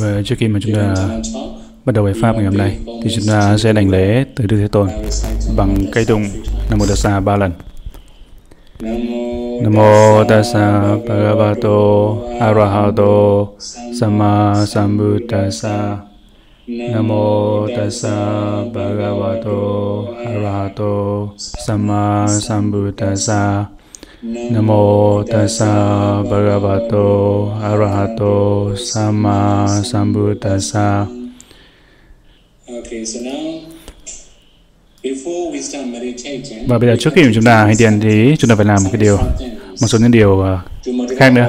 Và trước khi mà chúng ta bắt đầu bài pháp ngày hôm nay, thì chúng ta sẽ đảnh lễ tới Đức Thế Tôn bằng cây tụng Nam Mô Tassa ba lần. Nam Mô Tassa Bhagavato Arahato Sama Sambuddhassa. Nam Mô Tassa Bhagavato Arahato Sama Sambuddhassa. Nam Mô Tassa Bhagavato Arahato Sama Sambuddhassa. Và bây giờ trước khi chúng ta hành thiền thì chúng ta phải làm một cái điều, một số những điều uh, khác nữa.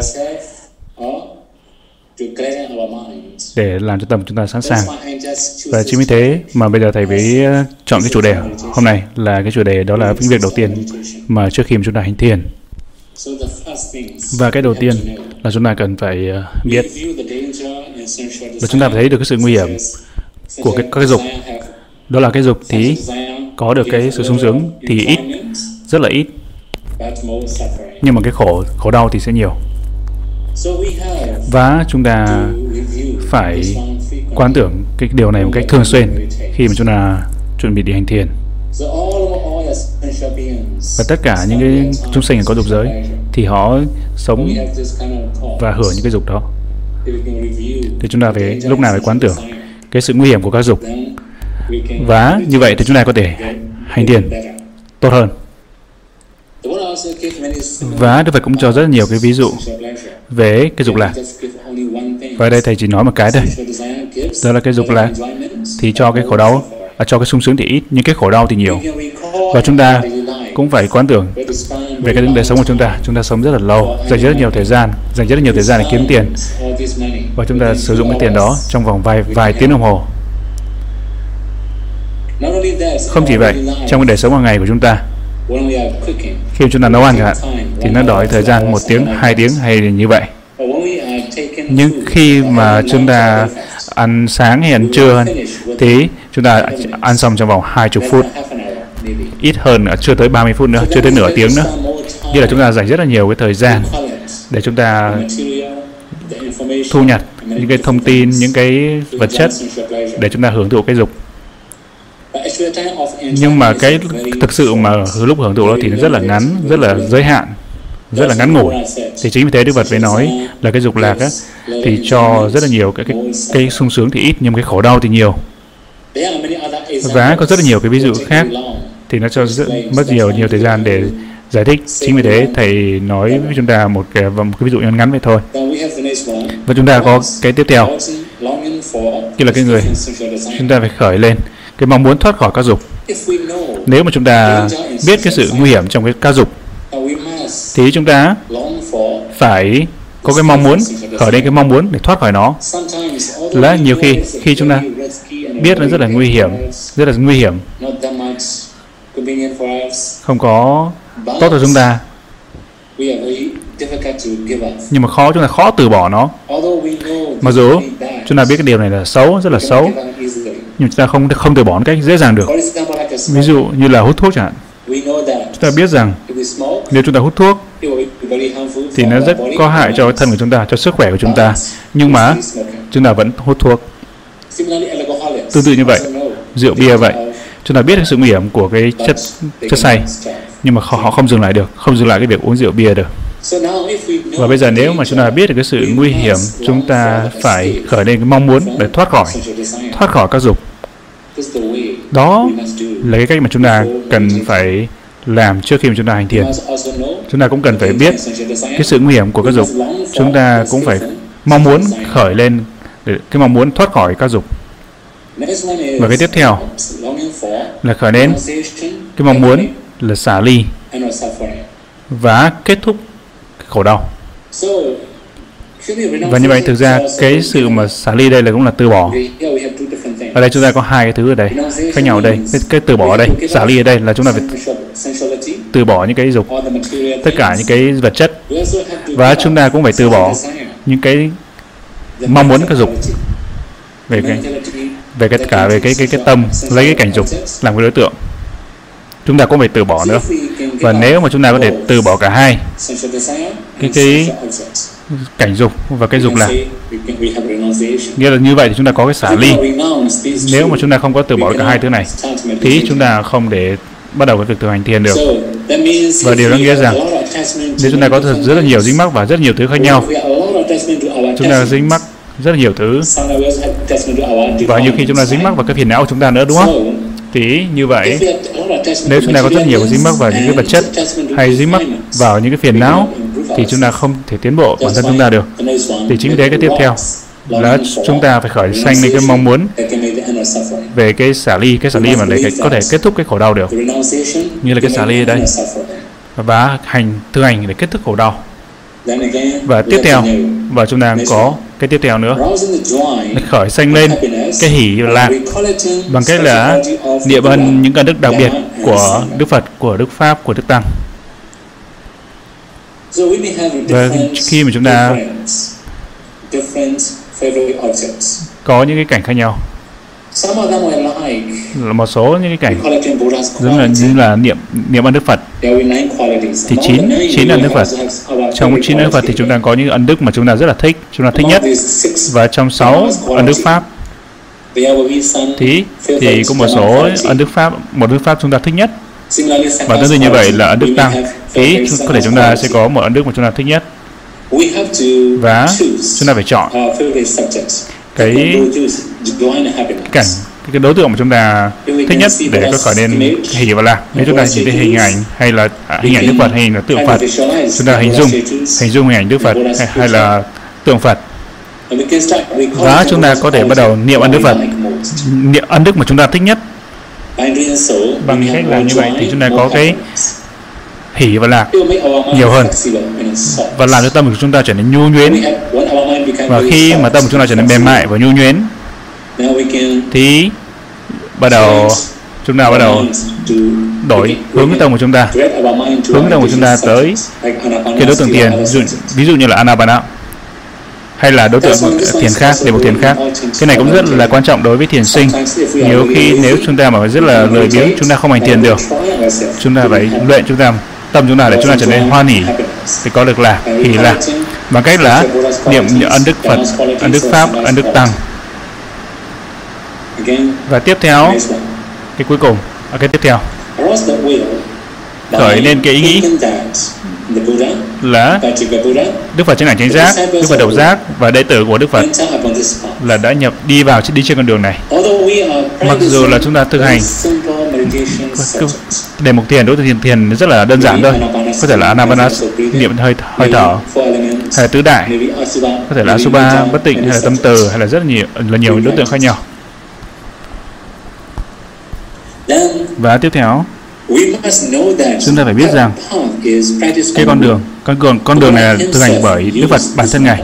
để làm cho tâm chúng ta sẵn sàng. Và chính vì thế mà bây giờ thầy mới uh, chọn cái chủ đề hôm nay là cái chủ đề đó là cái việc đầu tiên mà trước khi chúng ta hành thiền. Và cái đầu tiên là chúng ta cần phải uh, biết và chúng ta phải thấy được cái sự nguy hiểm của cái, các cái dục đó là cái dục thì có được cái sự sung sướng thì ít rất là ít. nhưng mà cái khổ khổ đau thì sẽ nhiều. Và chúng ta phải quan tưởng cái điều này một cách thường xuyên khi mà chúng ta chuẩn bị đi hành thiền và tất cả những cái chúng sinh có dục giới thì họ sống và hưởng những cái dục đó. Thì chúng ta phải lúc nào phải quán tưởng cái sự nguy hiểm của các dục. Và như vậy thì chúng ta có thể hành thiền tốt hơn. Và Đức Phật cũng cho rất nhiều cái ví dụ về cái dục lạc. Và đây thầy chỉ nói một cái thôi. Đó là cái dục lạc thì cho cái khổ đau à, cho cái sung sướng thì ít nhưng cái khổ đau thì nhiều. Và chúng ta cũng phải quán tưởng về cái đời sống của chúng ta. Chúng ta sống rất là lâu, dành rất nhiều thời gian, dành rất nhiều thời gian để kiếm tiền. Và chúng ta sử dụng cái tiền đó trong vòng vài vài tiếng đồng hồ. Không chỉ vậy, trong cái đời sống hàng ngày của chúng ta, khi chúng ta nấu ăn chẳng hạn, thì nó đòi thời gian một tiếng, hai tiếng hay như vậy. Nhưng khi mà chúng ta ăn sáng hay ăn trưa thì chúng ta ăn xong trong vòng hai chục phút ít hơn à, chưa tới 30 phút nữa chưa tới nửa tiếng nữa. Như là chúng ta dành rất là nhiều cái thời gian để chúng ta thu nhặt những cái thông tin những cái vật chất để chúng ta hưởng thụ cái dục. Nhưng mà cái thực sự mà lúc hưởng thụ đó thì nó rất là ngắn rất là giới hạn rất là ngắn ngủi. Thì chính vì thế Đức Phật mới nói là cái dục lạc á, thì cho rất là nhiều cái, cái cái sung sướng thì ít nhưng cái khổ đau thì nhiều. Và có rất là nhiều cái ví dụ khác thì nó cho rất, mất nhiều nhiều thời gian để giải thích. Chính vì thế thầy nói với chúng ta một cái, một cái ví dụ ngắn ngắn vậy thôi. Và chúng ta có cái tiếp theo như là cái người chúng ta phải khởi lên cái mong muốn thoát khỏi các dục. Nếu mà chúng ta biết cái sự nguy hiểm trong cái ca dục thì chúng ta phải có cái mong muốn khởi lên cái mong muốn để thoát khỏi nó. Là nhiều khi khi chúng ta biết nó rất là nguy hiểm rất là nguy hiểm không có tốt cho chúng ta. nhưng mà khó chúng ta khó từ bỏ nó. Mặc dù chúng ta biết cái điều này là xấu rất là xấu. nhưng chúng ta không không từ bỏ một cách dễ dàng được. Ví dụ như là hút thuốc chẳng hạn. Chúng ta biết rằng nếu chúng ta hút thuốc thì nó rất có hại cho thân của chúng ta cho sức khỏe của chúng ta. nhưng mà chúng ta vẫn hút thuốc. Tương tự như vậy. rượu bia vậy chúng ta biết sự nguy hiểm của cái chất chất say nhưng mà họ không dừng lại được không dừng lại cái việc uống rượu bia được. Và bây giờ nếu mà chúng ta biết được cái sự nguy hiểm chúng ta phải khởi lên cái mong muốn để thoát khỏi thoát khỏi các dục. Đó là cái cách mà chúng ta cần phải làm trước khi mà chúng ta hành thiền. Chúng ta cũng cần phải biết cái sự nguy hiểm của các dục. chúng ta cũng phải mong muốn khởi lên cái mong muốn thoát khỏi các dục. Và cái tiếp theo là khởi lên cái mong muốn là xả ly và kết thúc khổ đau. Và như vậy thực ra cái sự mà xả ly đây là cũng là từ bỏ. Ở đây chúng ta có hai cái thứ ở đây khác nhau ở đây. Cái, cái từ bỏ ở đây xả ly ở đây là chúng ta phải từ bỏ những cái dục tất cả những cái vật chất. Và chúng ta cũng phải từ bỏ những cái mong muốn cái dục. Về cái về cái cả về cái cái cái tâm, lấy cái cảnh dục làm cái đối tượng. Chúng ta cũng phải từ bỏ nữa. Và nếu mà chúng ta có thể từ bỏ cả hai, cái cái cảnh dục và cái dục lạc, nghĩa là như vậy thì chúng ta có cái xả ly. Nếu mà chúng ta không có từ bỏ cả hai thứ này, thì chúng ta không để bắt đầu cái việc thực hành thiền được. Và điều đó nghĩa rằng, nếu chúng ta có thật rất là nhiều dính mắc và rất nhiều thứ khác nhau, chúng ta dính mắc rất là nhiều thứ và nhiều khi chúng ta dính mắc vào cái phiền não của chúng ta nữa đúng không? Thì như vậy nếu chúng ta có rất nhiều dính mắc vào những cái vật chất hay dính mắc vào những cái phiền não thì chúng ta không thể tiến bộ bản thân chúng ta được. Thì chính thế cái tiếp theo là chúng ta phải khởi sanh lên cái mong muốn về cái xả ly cái xả ly mà để cái, có thể kết thúc cái khổ đau được. Như là cái xả ly đây. và hành thực hành để kết thúc khổ đau và tiếp theo và chúng ta có cái tiếp theo nữa. Khởi sanh lên cái hỷ lạc bằng cách là niệm ân những ân đức đặc biệt của Đức Phật, của Đức Pháp, của Đức Tăng. Và khi mà chúng ta có những cái cảnh khác nhau là một số những cái cảnh giống là như là niệm niệm ân đức Phật. Thì chín chín ân đức Phật. Trong chín ân đức Phật thì chúng ta có những ân đức mà chúng ta rất là thích chúng ta thích nhất. và trong sáu ân đức pháp thì thì có một số ân đức pháp một đức pháp chúng ta thích nhất. Và tương tự như vậy là ân đức tăng. thì có thể chúng ta sẽ có một ân đức mà chúng ta thích nhất. Và chúng ta phải chọn cái cảnh cái đối tượng mà chúng ta thích nhất để có khởi lên hỷ và lạc nếu chúng ta chỉ thấy hình ảnh hay là à, hình ảnh đức phật hay là tượng phật chúng ta hình dung hình dung hình ảnh đức phật hay, hay là tượng phật và chúng ta có thể bắt đầu niệm ân đức phật. Niệm ân đức mà chúng ta thích nhất bằng cách làm như vậy thì chúng ta có cái hỷ và lạc nhiều hơn. Và làm cho tâm của chúng ta trở nên nhu nhuyễn và khi mà tâm của chúng ta trở nên mềm mại và nhu nhuyễn thì bắt đầu chúng ta bắt đầu đổi hướng tâm của chúng ta. hướng tâm của chúng ta tới cái đối tượng tiền ví dụ như là anapana hay là đối tượng thiền khác để một thiền khác. cái này cũng rất là quan trọng đối với thiền sinh. Nhiều khi nếu chúng ta mà rất là lười biếng chúng ta không hành thiền được. chúng ta phải luyện chúng ta tâm chúng ta để chúng ta trở nên hoan hỉ để có được lạc hỷ lạc bằng cách là niệm ân đức phật ân đức pháp ân đức tăng. Và tiếp theo cái cuối cùng. Ở cái tiếp theo. Khởi lên cái ý nghĩ là Đức Phật trên ảnh chánh giác, Đức Phật đầu giác và đệ tử của Đức Phật là đã nhập đi vào đi trên con đường này. Mặc dù là chúng ta thực hành đề mục thiền đối tượng thiền thiền rất là đơn giản thôi, có thể là anapanas niệm hơi hơi thở, hay là tứ đại, có thể là asuba bất tịnh hay là tâm từ hay là rất là nhiều là nhiều đối tượng khác nhau. Và tiếp theo chúng ta phải biết rằng cái con đường con đường con đường này là thực hành bởi Đức Phật bản thân ngài.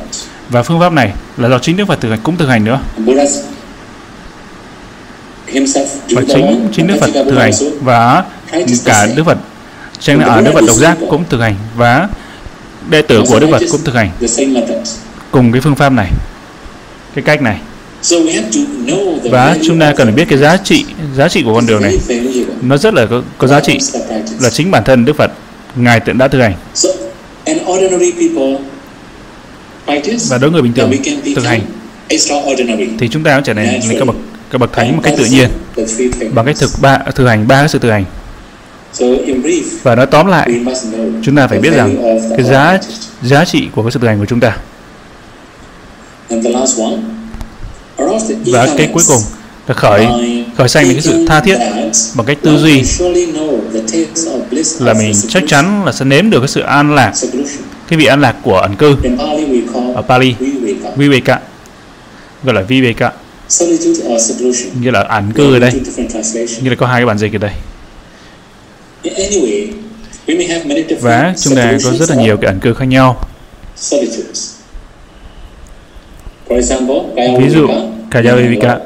và phương pháp này là do chính Đức Phật thực hành cũng thực hành nữa. Và chính chính Đức Phật thực hành và cả Đức Phật tranh ở Đức Phật độc giác cũng thực hành. Và đệ tử của Đức Phật cũng thực hành. Cùng cái phương pháp này cái cách này. Và chúng ta cần phải biết cái giá trị giá trị của con đường này. nó rất là có, có giá trị là chính bản thân Đức Phật ngài tự đã thực hành. Và đối người bình thường thực hành. thì chúng ta cũng trở thành các bậc các bậc thánh một cách tự nhiên. bằng cách thực ba thực hành ba cái sự thực hành và nói tóm lại chúng ta phải biết rằng cái giá giá trị của cái sự thực hành của chúng ta. Và cái cuối cùng là khởi khởi sanh cái sự tha thiết bằng cách tư duy. là mình chắc chắn là sẽ nếm được cái sự an lạc cái vị an lạc của ẩn cư. Ở Pali Viveka gọi là Viveka như là ẩn cư ở đây. Như là có hai cái bản dịch ở đây và chúng ta có rất là nhiều cái ẩn cư khác nhau. ví dụ Kaya Viveka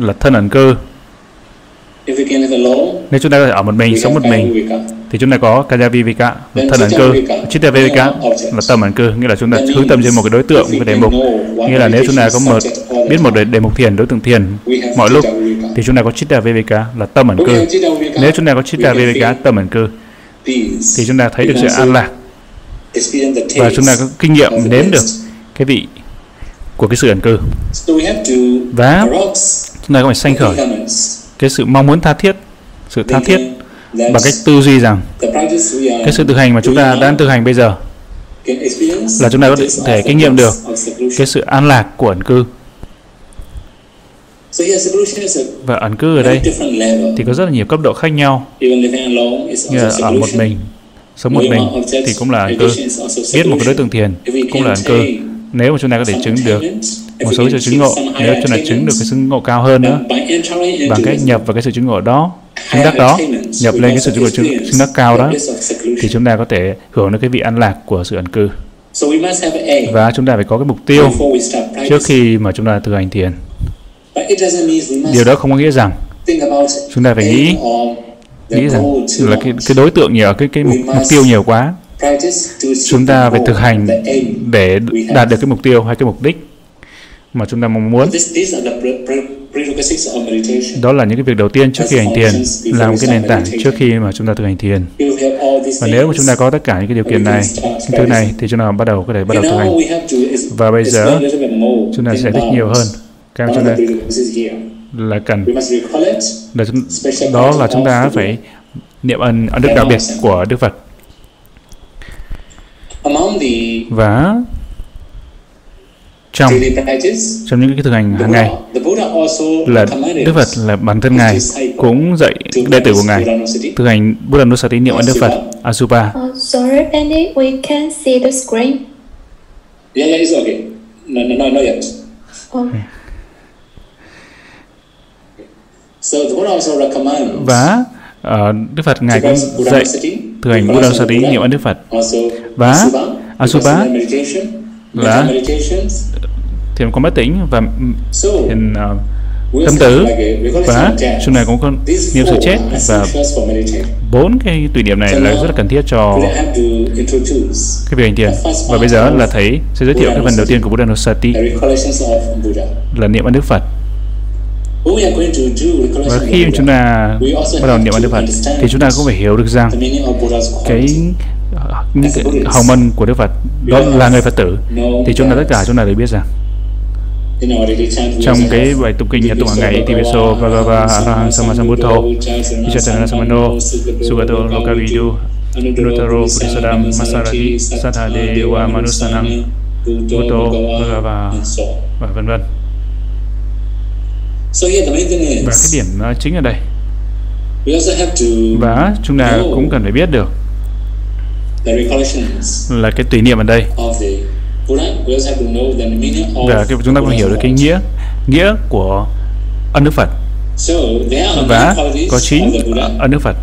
là thân ẩn cư nếu chúng ta có thể ở một mình, sống một mình thì chúng ta có Kaya Viveka là thân ẩn cư Chitta Viveka là tâm ẩn cư nghĩa là chúng ta hướng tâm trên một cái đối tượng, một cái đề mục. nghĩa là nếu chúng ta có một biết một đề, đề mục thiền, đối tượng thiền mọi lúc thì chúng ta có Chitta Viveka là tâm ẩn cư. nếu chúng ta có Chitta Viveka tâm ẩn cư thì chúng ta thấy được sự an lạc. và chúng ta có kinh nghiệm nếm được cái vị của cái sự ẩn cư. Và chúng ta có phải sanh khởi cái sự mong muốn tha thiết sự tha thiết bằng cách tư duy rằng cái sự thực hành mà chúng ta đang thực hành bây giờ là chúng ta có thể kinh nghiệm được cái sự an lạc của ẩn cư và ẩn cư ở đây thì có rất là nhiều cấp độ khác nhau. Như là ở một mình. Sống một mình thì cũng là ẩn cư. biết một cái đối tượng thiền cũng là ẩn cư. nếu mà chúng ta có thể chứng được một số sự chứng ngộ nếu chúng ta chứng được cái sự ngộ cao hơn nữa bằng cách nhập vào cái sự chứng ngộ đó chứng đắc đó nhập lên cái sự chứng ngộ chứng, chứng đắc cao đó thì chúng ta có thể hưởng được cái vị an lạc của sự ẩn cư. Và chúng ta phải có cái mục tiêu trước khi mà chúng ta thực hành thiền điều đó không có nghĩa rằng chúng ta phải nghĩ nghĩ rằng là cái, cái đối tượng nhiều cái cái mục, mục tiêu nhiều quá. chúng ta phải thực hành để đạt được cái mục tiêu hay cái mục đích mà chúng ta mong muốn. Đó là những cái việc đầu tiên trước khi hành thiền là một cái nền tảng trước khi mà chúng ta thực hành thiền. Và nếu mà chúng ta có tất cả những cái điều kiện này những thứ này thì chúng ta bắt đầu có thể bắt đầu thực hành. và bây giờ chúng ta sẽ thích nhiều hơn các chúng ta là cần là đó là chúng ta phải niệm ân ân đức đặc biệt của Đức Phật và trong trong những cái thực hành hàng ngày là Đức Phật là bản thân ngài cũng dạy đệ tử của ngài thực hành Buddha Nusati niệm ân Đức Phật Asupa. Uh, sorry, Benny, we can see the screen. Yeah, yeah, it's okay. No, no, no, not yet. Oh. So the Buddha also recommend và uh, Đức Phật ngài cũng dạy thực hành Buddha Sati niệm ân Đức Phật. Và Asupa là thiền có mất tỉnh và thiền uh, tâm tử. và chúng này cũng có niệm sự chết và bốn cái tùy niệm này là rất là cần thiết cho cái việc hành thiền. và bây giờ là thấy sẽ giới thiệu cái phần đầu tiên của Buddha Nusati là niệm ân Đức Phật và khi chúng ta bắt đầu niệm Đức Phật thì chúng ta cũng phải hiểu được rằng cái những cái hồng ân của Đức Phật đó là người Phật tử thì chúng ta tất cả chúng ta đều biết rằng trong cái bài tụng kinh nhật tụng hàng ngày Tibeso Bhagava Arahant Sammasambuddho Ichatana Samano Sugato Lokavidu Nutaro Buddhisadam Masarati Sathadewa Manusanam Buddho Bhagava và vân vân và cái điểm chính ở đây. Và chúng ta cũng cần phải biết được là cái tùy niệm ở đây. và cái chúng ta cũng hiểu được cái nghĩa nghĩa của ân đức Phật. Và có chín ân đức Phật.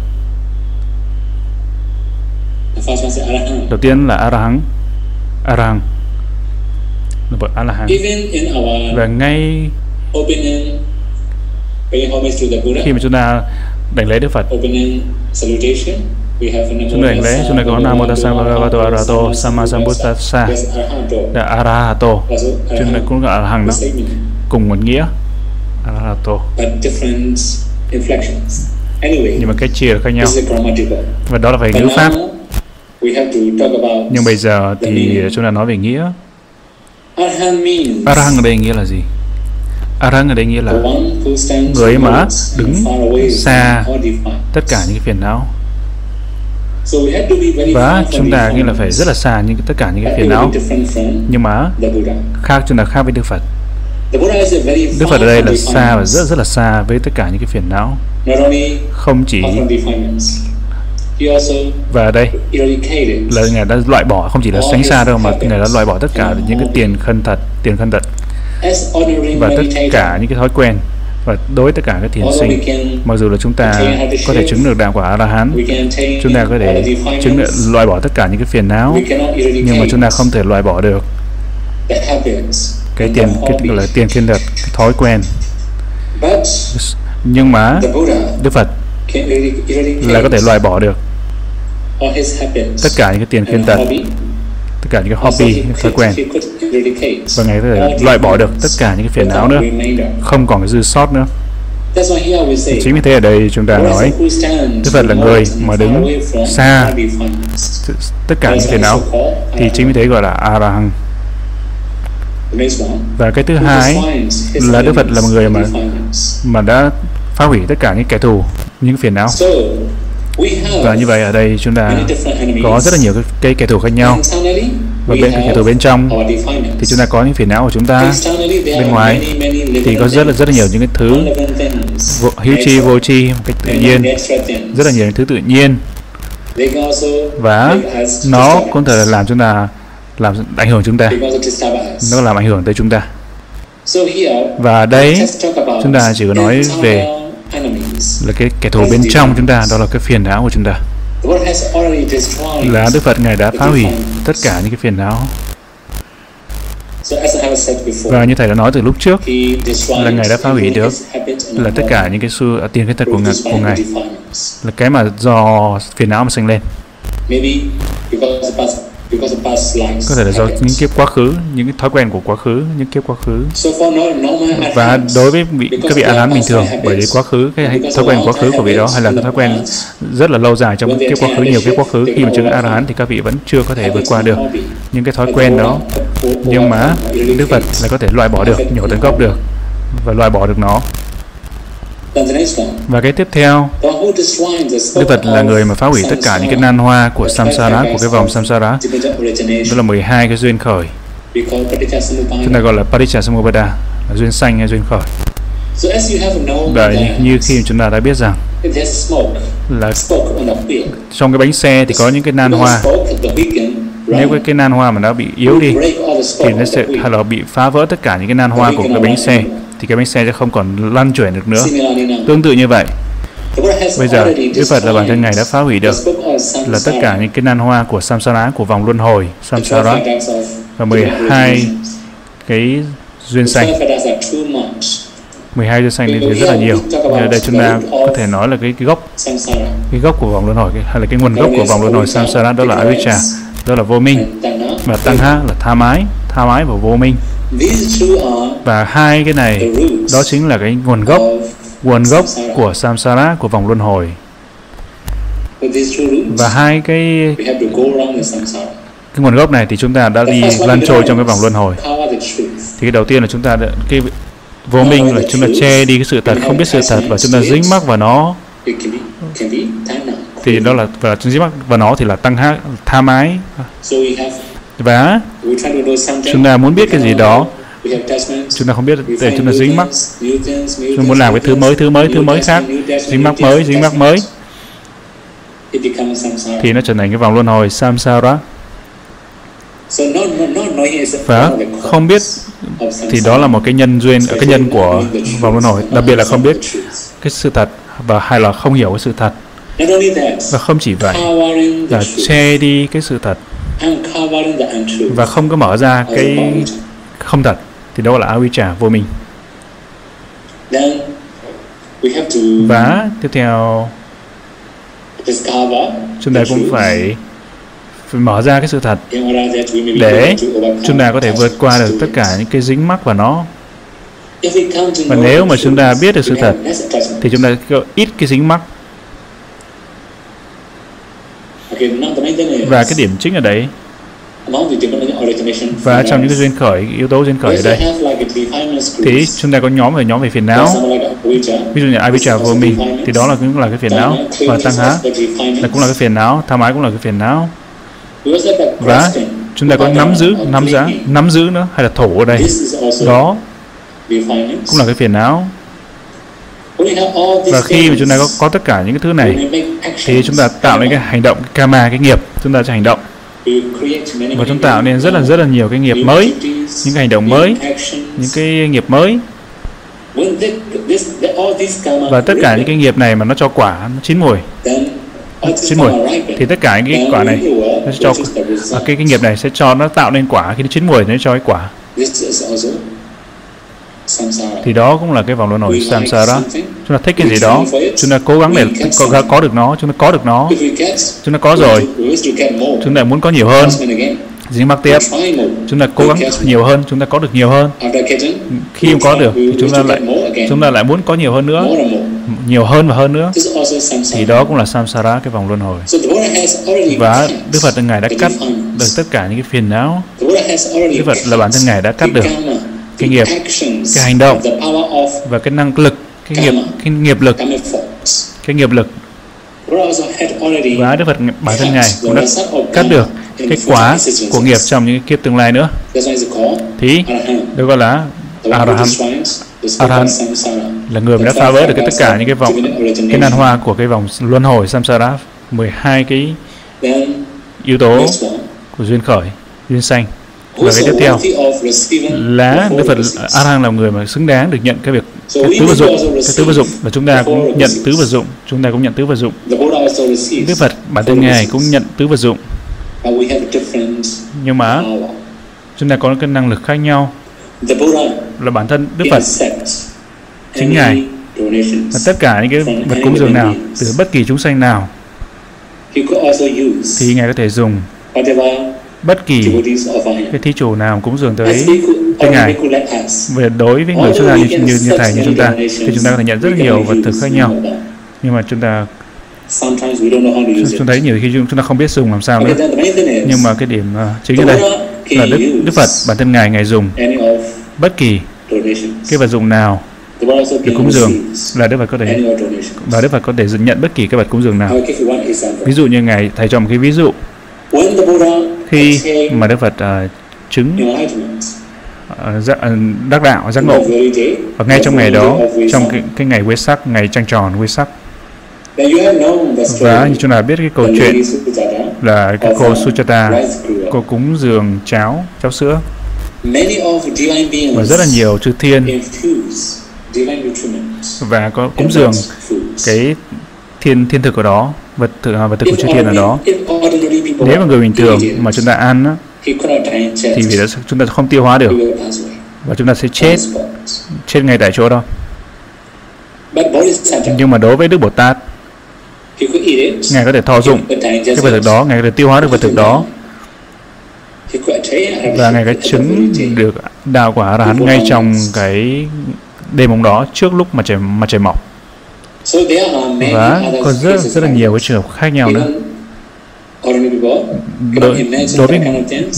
Đầu tiên là Arahant. Arahant. Là bậc A La Hán và ngay khi mà chúng ta đánh lễ Đức Phật. Chúng ta đánh lễ chúng ta có Nam Mô Tassa Bhagavato Arahato. Sammasambuddhassa là Arahato chúng ta cũng gọi là hằng đó. Cùng một nghĩa Arahato. Nhưng mà cái chia là khác nhau. và đó là về ngữ pháp. nhưng bây giờ thì chúng ta nói về nghĩa. Arahant ở đây nghĩa là gì Arang ở đây nghĩa là người mà đứng xa tất cả những cái phiền não. Và chúng ta nghĩa là phải rất là xa những tất cả những cái phiền não. Nhưng mà khác chúng ta khác với Đức Phật. Đức Phật ở đây là xa và rất rất là xa với tất cả những cái phiền não. Không chỉ và đây là ngài đã loại bỏ, không chỉ là sánh xa đâu mà ngài đã loại bỏ tất cả những cái tiền khân thật, tiền khân thật và tất cả những cái thói quen và đối với tất cả các thiền sinh mặc dù là chúng ta có thể chứng được đạo quả a la hán chúng ta có thể chứng được loại bỏ tất cả những cái phiền não nhưng mà chúng ta không thể loại bỏ được cái tiền cái gọi là tiền thiên đật cái thói quen. Nhưng mà đức phật là có thể loại bỏ được tất cả những cái tiền khiên tật tất cả những cái hobby thói quen. và ngài có thể loại bỏ được tất cả những cái phiền não nữa. không còn cái dư sót nữa. Chính vì thế ở đây chúng ta nói Đức Phật là người mà đứng xa tất cả những phiền não. thì chính vì thế gọi là a la hán và cái thứ hai là Đức Phật là một người mà mà đã phá hủy tất cả những kẻ thù những phiền não và như vậy ở đây chúng ta có rất là nhiều cái, cái kẻ thù khác nhau. Và bên kẻ thù bên trong thì chúng ta có những phiền não của chúng ta. Bên ngoài thì có rất là rất là nhiều những cái thứ vô, hữu chi vô chi một cách tự nhiên. Rất là nhiều những thứ tự nhiên. Và nó cũng thể làm chúng ta làm ảnh hưởng chúng ta. Nó làm ảnh hưởng tới chúng ta. Và đây chúng ta chỉ có nói về là cái kẻ thù bên trong chúng ta đó là cái phiền não của chúng ta. Là Đức Phật Ngài đã phá hủy tất cả những cái phiền não. Và như thầy đã nói từ lúc trước là ngài đã phá hủy được là tất cả những cái xu à, tiền cái thật của ngài, của ngài. Là cái mà do phiền não mà sinh lên có thể là do những kiếp quá khứ những cái thói quen của quá khứ những kiếp quá khứ. Và đối với vị, các vị a hán bình thường bởi vì quá khứ cái thói quen quá khứ của vị đó hay là cái thói quen rất là lâu dài trong kiếp quá khứ nhiều kiếp quá khứ khi mà chứng a hán thì các vị vẫn chưa có thể vượt qua được. những cái thói quen đó nhưng mà đức phật là có thể loại bỏ được nhổ tận gốc được và loại bỏ được nó và cái tiếp theo, Đức Phật là người mà phá hủy tất cả những cái nan hoa của samsara, của cái vòng samsara. Đó là 12 cái duyên khởi. Chúng ta gọi là Paticcasamuppada, là duyên sanh hay duyên khởi. Và như khi chúng ta đã biết rằng là trong cái bánh xe thì có những cái nan hoa. nếu cái, cái nan hoa mà nó bị yếu đi thì nó sẽ hay là bị phá vỡ tất cả những cái nan hoa của cái bánh xe thì cái bánh xe sẽ không còn lăn chuyển được nữa. Tương tự như vậy, bây giờ Đức Phật là bản thân Ngài đã phá hủy được là tất cả những cái nan hoa của samsara, của vòng luân hồi samsara. và 12 cái duyên sanh. 12 duyên sanh thì rất là nhiều. ở đây chúng ta có thể nói là cái, cái gốc. Cái gốc của vòng luân hồi hay là cái nguồn gốc của vòng luân hồi samsara đó là avijja đó là vô minh. Và tăng ha là tha mái tha mái và vô minh và hai cái này đó chính là cái nguồn gốc nguồn gốc của samsara của vòng luân hồi. Và hai cái cái nguồn gốc này thì chúng ta đã đi lăn trôi trong cái vòng luân hồi. thì cái đầu tiên là chúng ta đã, cái vô minh là chúng ta che đi cái sự thật không biết sự thật và chúng ta dính mắc vào nó. Thì đó là và dính mắc vào nó thì là tăng ha, tha mái và chúng ta muốn biết cái gì đó. Chúng ta không biết để chúng ta dính mắc chúng ta muốn làm cái thứ mới thứ mới thứ mới khác. Dính mắc mới dính mắc mới. Thì nó trở thành cái vòng luân hồi samsara. Và không biết thì đó là một cái nhân duyên cái nhân của vòng luân hồi. Đặc biệt là không biết cái sự thật và hay là không hiểu cái sự thật. Và không chỉ vậy là che đi cái sự thật và không có mở ra cái không thật thì đó là avijja vô minh. Và tiếp theo chúng ta cũng phải phải mở ra cái sự thật để chúng ta có thể vượt qua được tất cả những cái dính mắc vào nó. Và nếu mà chúng ta biết được sự thật thì chúng ta có ít cái dính mắc và cái điểm chính ở đấy. Và trong những cái duyên khởi yếu tố duyên khởi ở đây. Thì chúng ta có nhóm về nhóm về phiền não. Ví dụ như avijja vô minh thì đó là cũng là cái phiền não. và tăng há là cũng là cái phiền não. Tham ái cũng là cái phiền não. Và chúng ta có nắm giữ nắm giá nắm giữ nữa hay là thủ ở đây. Đó. cũng là cái phiền não và khi mà chúng ta có, có tất cả những cái thứ này thì chúng ta tạo nên cái hành động cái karma cái nghiệp chúng ta sẽ hành động. Và chúng tạo nên rất là rất là nhiều cái nghiệp mới những cái hành động mới những cái nghiệp mới. Và tất cả những cái nghiệp này mà nó cho quả nó chín mùi. chín mùi. thì tất cả những cái quả này nó cho à, cái cái nghiệp này sẽ cho nó tạo nên quả. Khi nó chín mùi nó cho cái quả thì đó cũng là cái vòng luân hồi samsara. chúng ta thích cái gì đó. chúng ta cố gắng để có, có được nó. Chúng ta có được nó. Chúng ta có rồi. chúng ta muốn có nhiều hơn. Dính mắc tiếp. Chúng ta cố gắng nhiều hơn. Chúng ta có được nhiều hơn. Khi không có được thì chúng ta lại chúng ta lại muốn có nhiều hơn nữa. Nhiều hơn và hơn nữa. Thì đó cũng là samsara cái vòng luân hồi. Và Đức Phật ngài đã cắt được tất cả những cái phiền não. Đức Phật là bản thân ngài đã cắt được cái nghiệp cái hành động và cái năng lực cái nghiệp cái nghiệp lực cái nghiệp lực. Và Đức Phật bản thân ngài cũng đã cắt được cái quả của nghiệp trong những kiếp tương lai nữa. Thì được gọi là Arahant Arahant là người đã phá vỡ được cái tất cả những cái vòng cái nan hoa của cái vòng luân hồi samsara 12 cái yếu tố của duyên khởi duyên sanh và cái tiếp theo là Đức Phật A Răng là người mà xứng đáng được nhận cái việc cái tứ vật dụng cái tứ vật dụng và chúng ta cũng nhận tứ vật dụng chúng ta cũng nhận tứ vật dụng. Đức Phật bản thân ngài cũng nhận tứ vật dụng. Nhưng mà chúng ta có cái năng lực khác nhau. Là bản thân Đức Phật. chính ngài. và tất cả những cái vật cúng dường nào từ bất kỳ chúng sanh nào thì ngài có thể dùng bất kỳ cái thí chủ nào cúng dường tới tới ngài. về đối với người xuất gia như, như như thầy như chúng ta thì chúng ta có thể nhận rất nhiều vật thực khác nhau. nhưng mà chúng ta chúng thấy nhiều khi chúng ta không biết dùng làm sao nữa. nhưng mà cái điểm uh, chính ở đây là đức đức phật bản thân ngài ngài dùng bất kỳ cái vật dụng nào được cúng dường là đức phật có thể và đức phật có thể nhận bất kỳ cái vật cúng dường nào. Ví dụ như ngài thầy cho một cái ví dụ khi mà đức phật uh, chứng uh, đắc đạo giác ngộ. Và ngay trong ngày đó trong cái, cái ngày quê sắc ngày trăng tròn quê sắc. Và như chúng ta biết cái câu chuyện là cái cô Suchata cô cúng dường cháo cháo sữa. Và rất là nhiều chư thiên và có cúng dường cái thiên thiên thực ở đó vật thực à, vật thực của chư thiên ở đó nếu mà người bình thường mà chúng ta ăn á, thì vì đó chúng ta không tiêu hóa được. Và chúng ta sẽ chết chết. ngay tại chỗ đó. Nhưng mà đối với đức bồ tát ngài có thể thọ dụng cái vật thực đó ngài có thể tiêu hóa được vật thực đó. Và ngài có chứng được đạo quả ra hắn ngay trong cái đêm hôm đó trước lúc mà trời mặt trời mọc. Và còn rất rất là nhiều cái trường hợp khác nhau nữa đối, đối với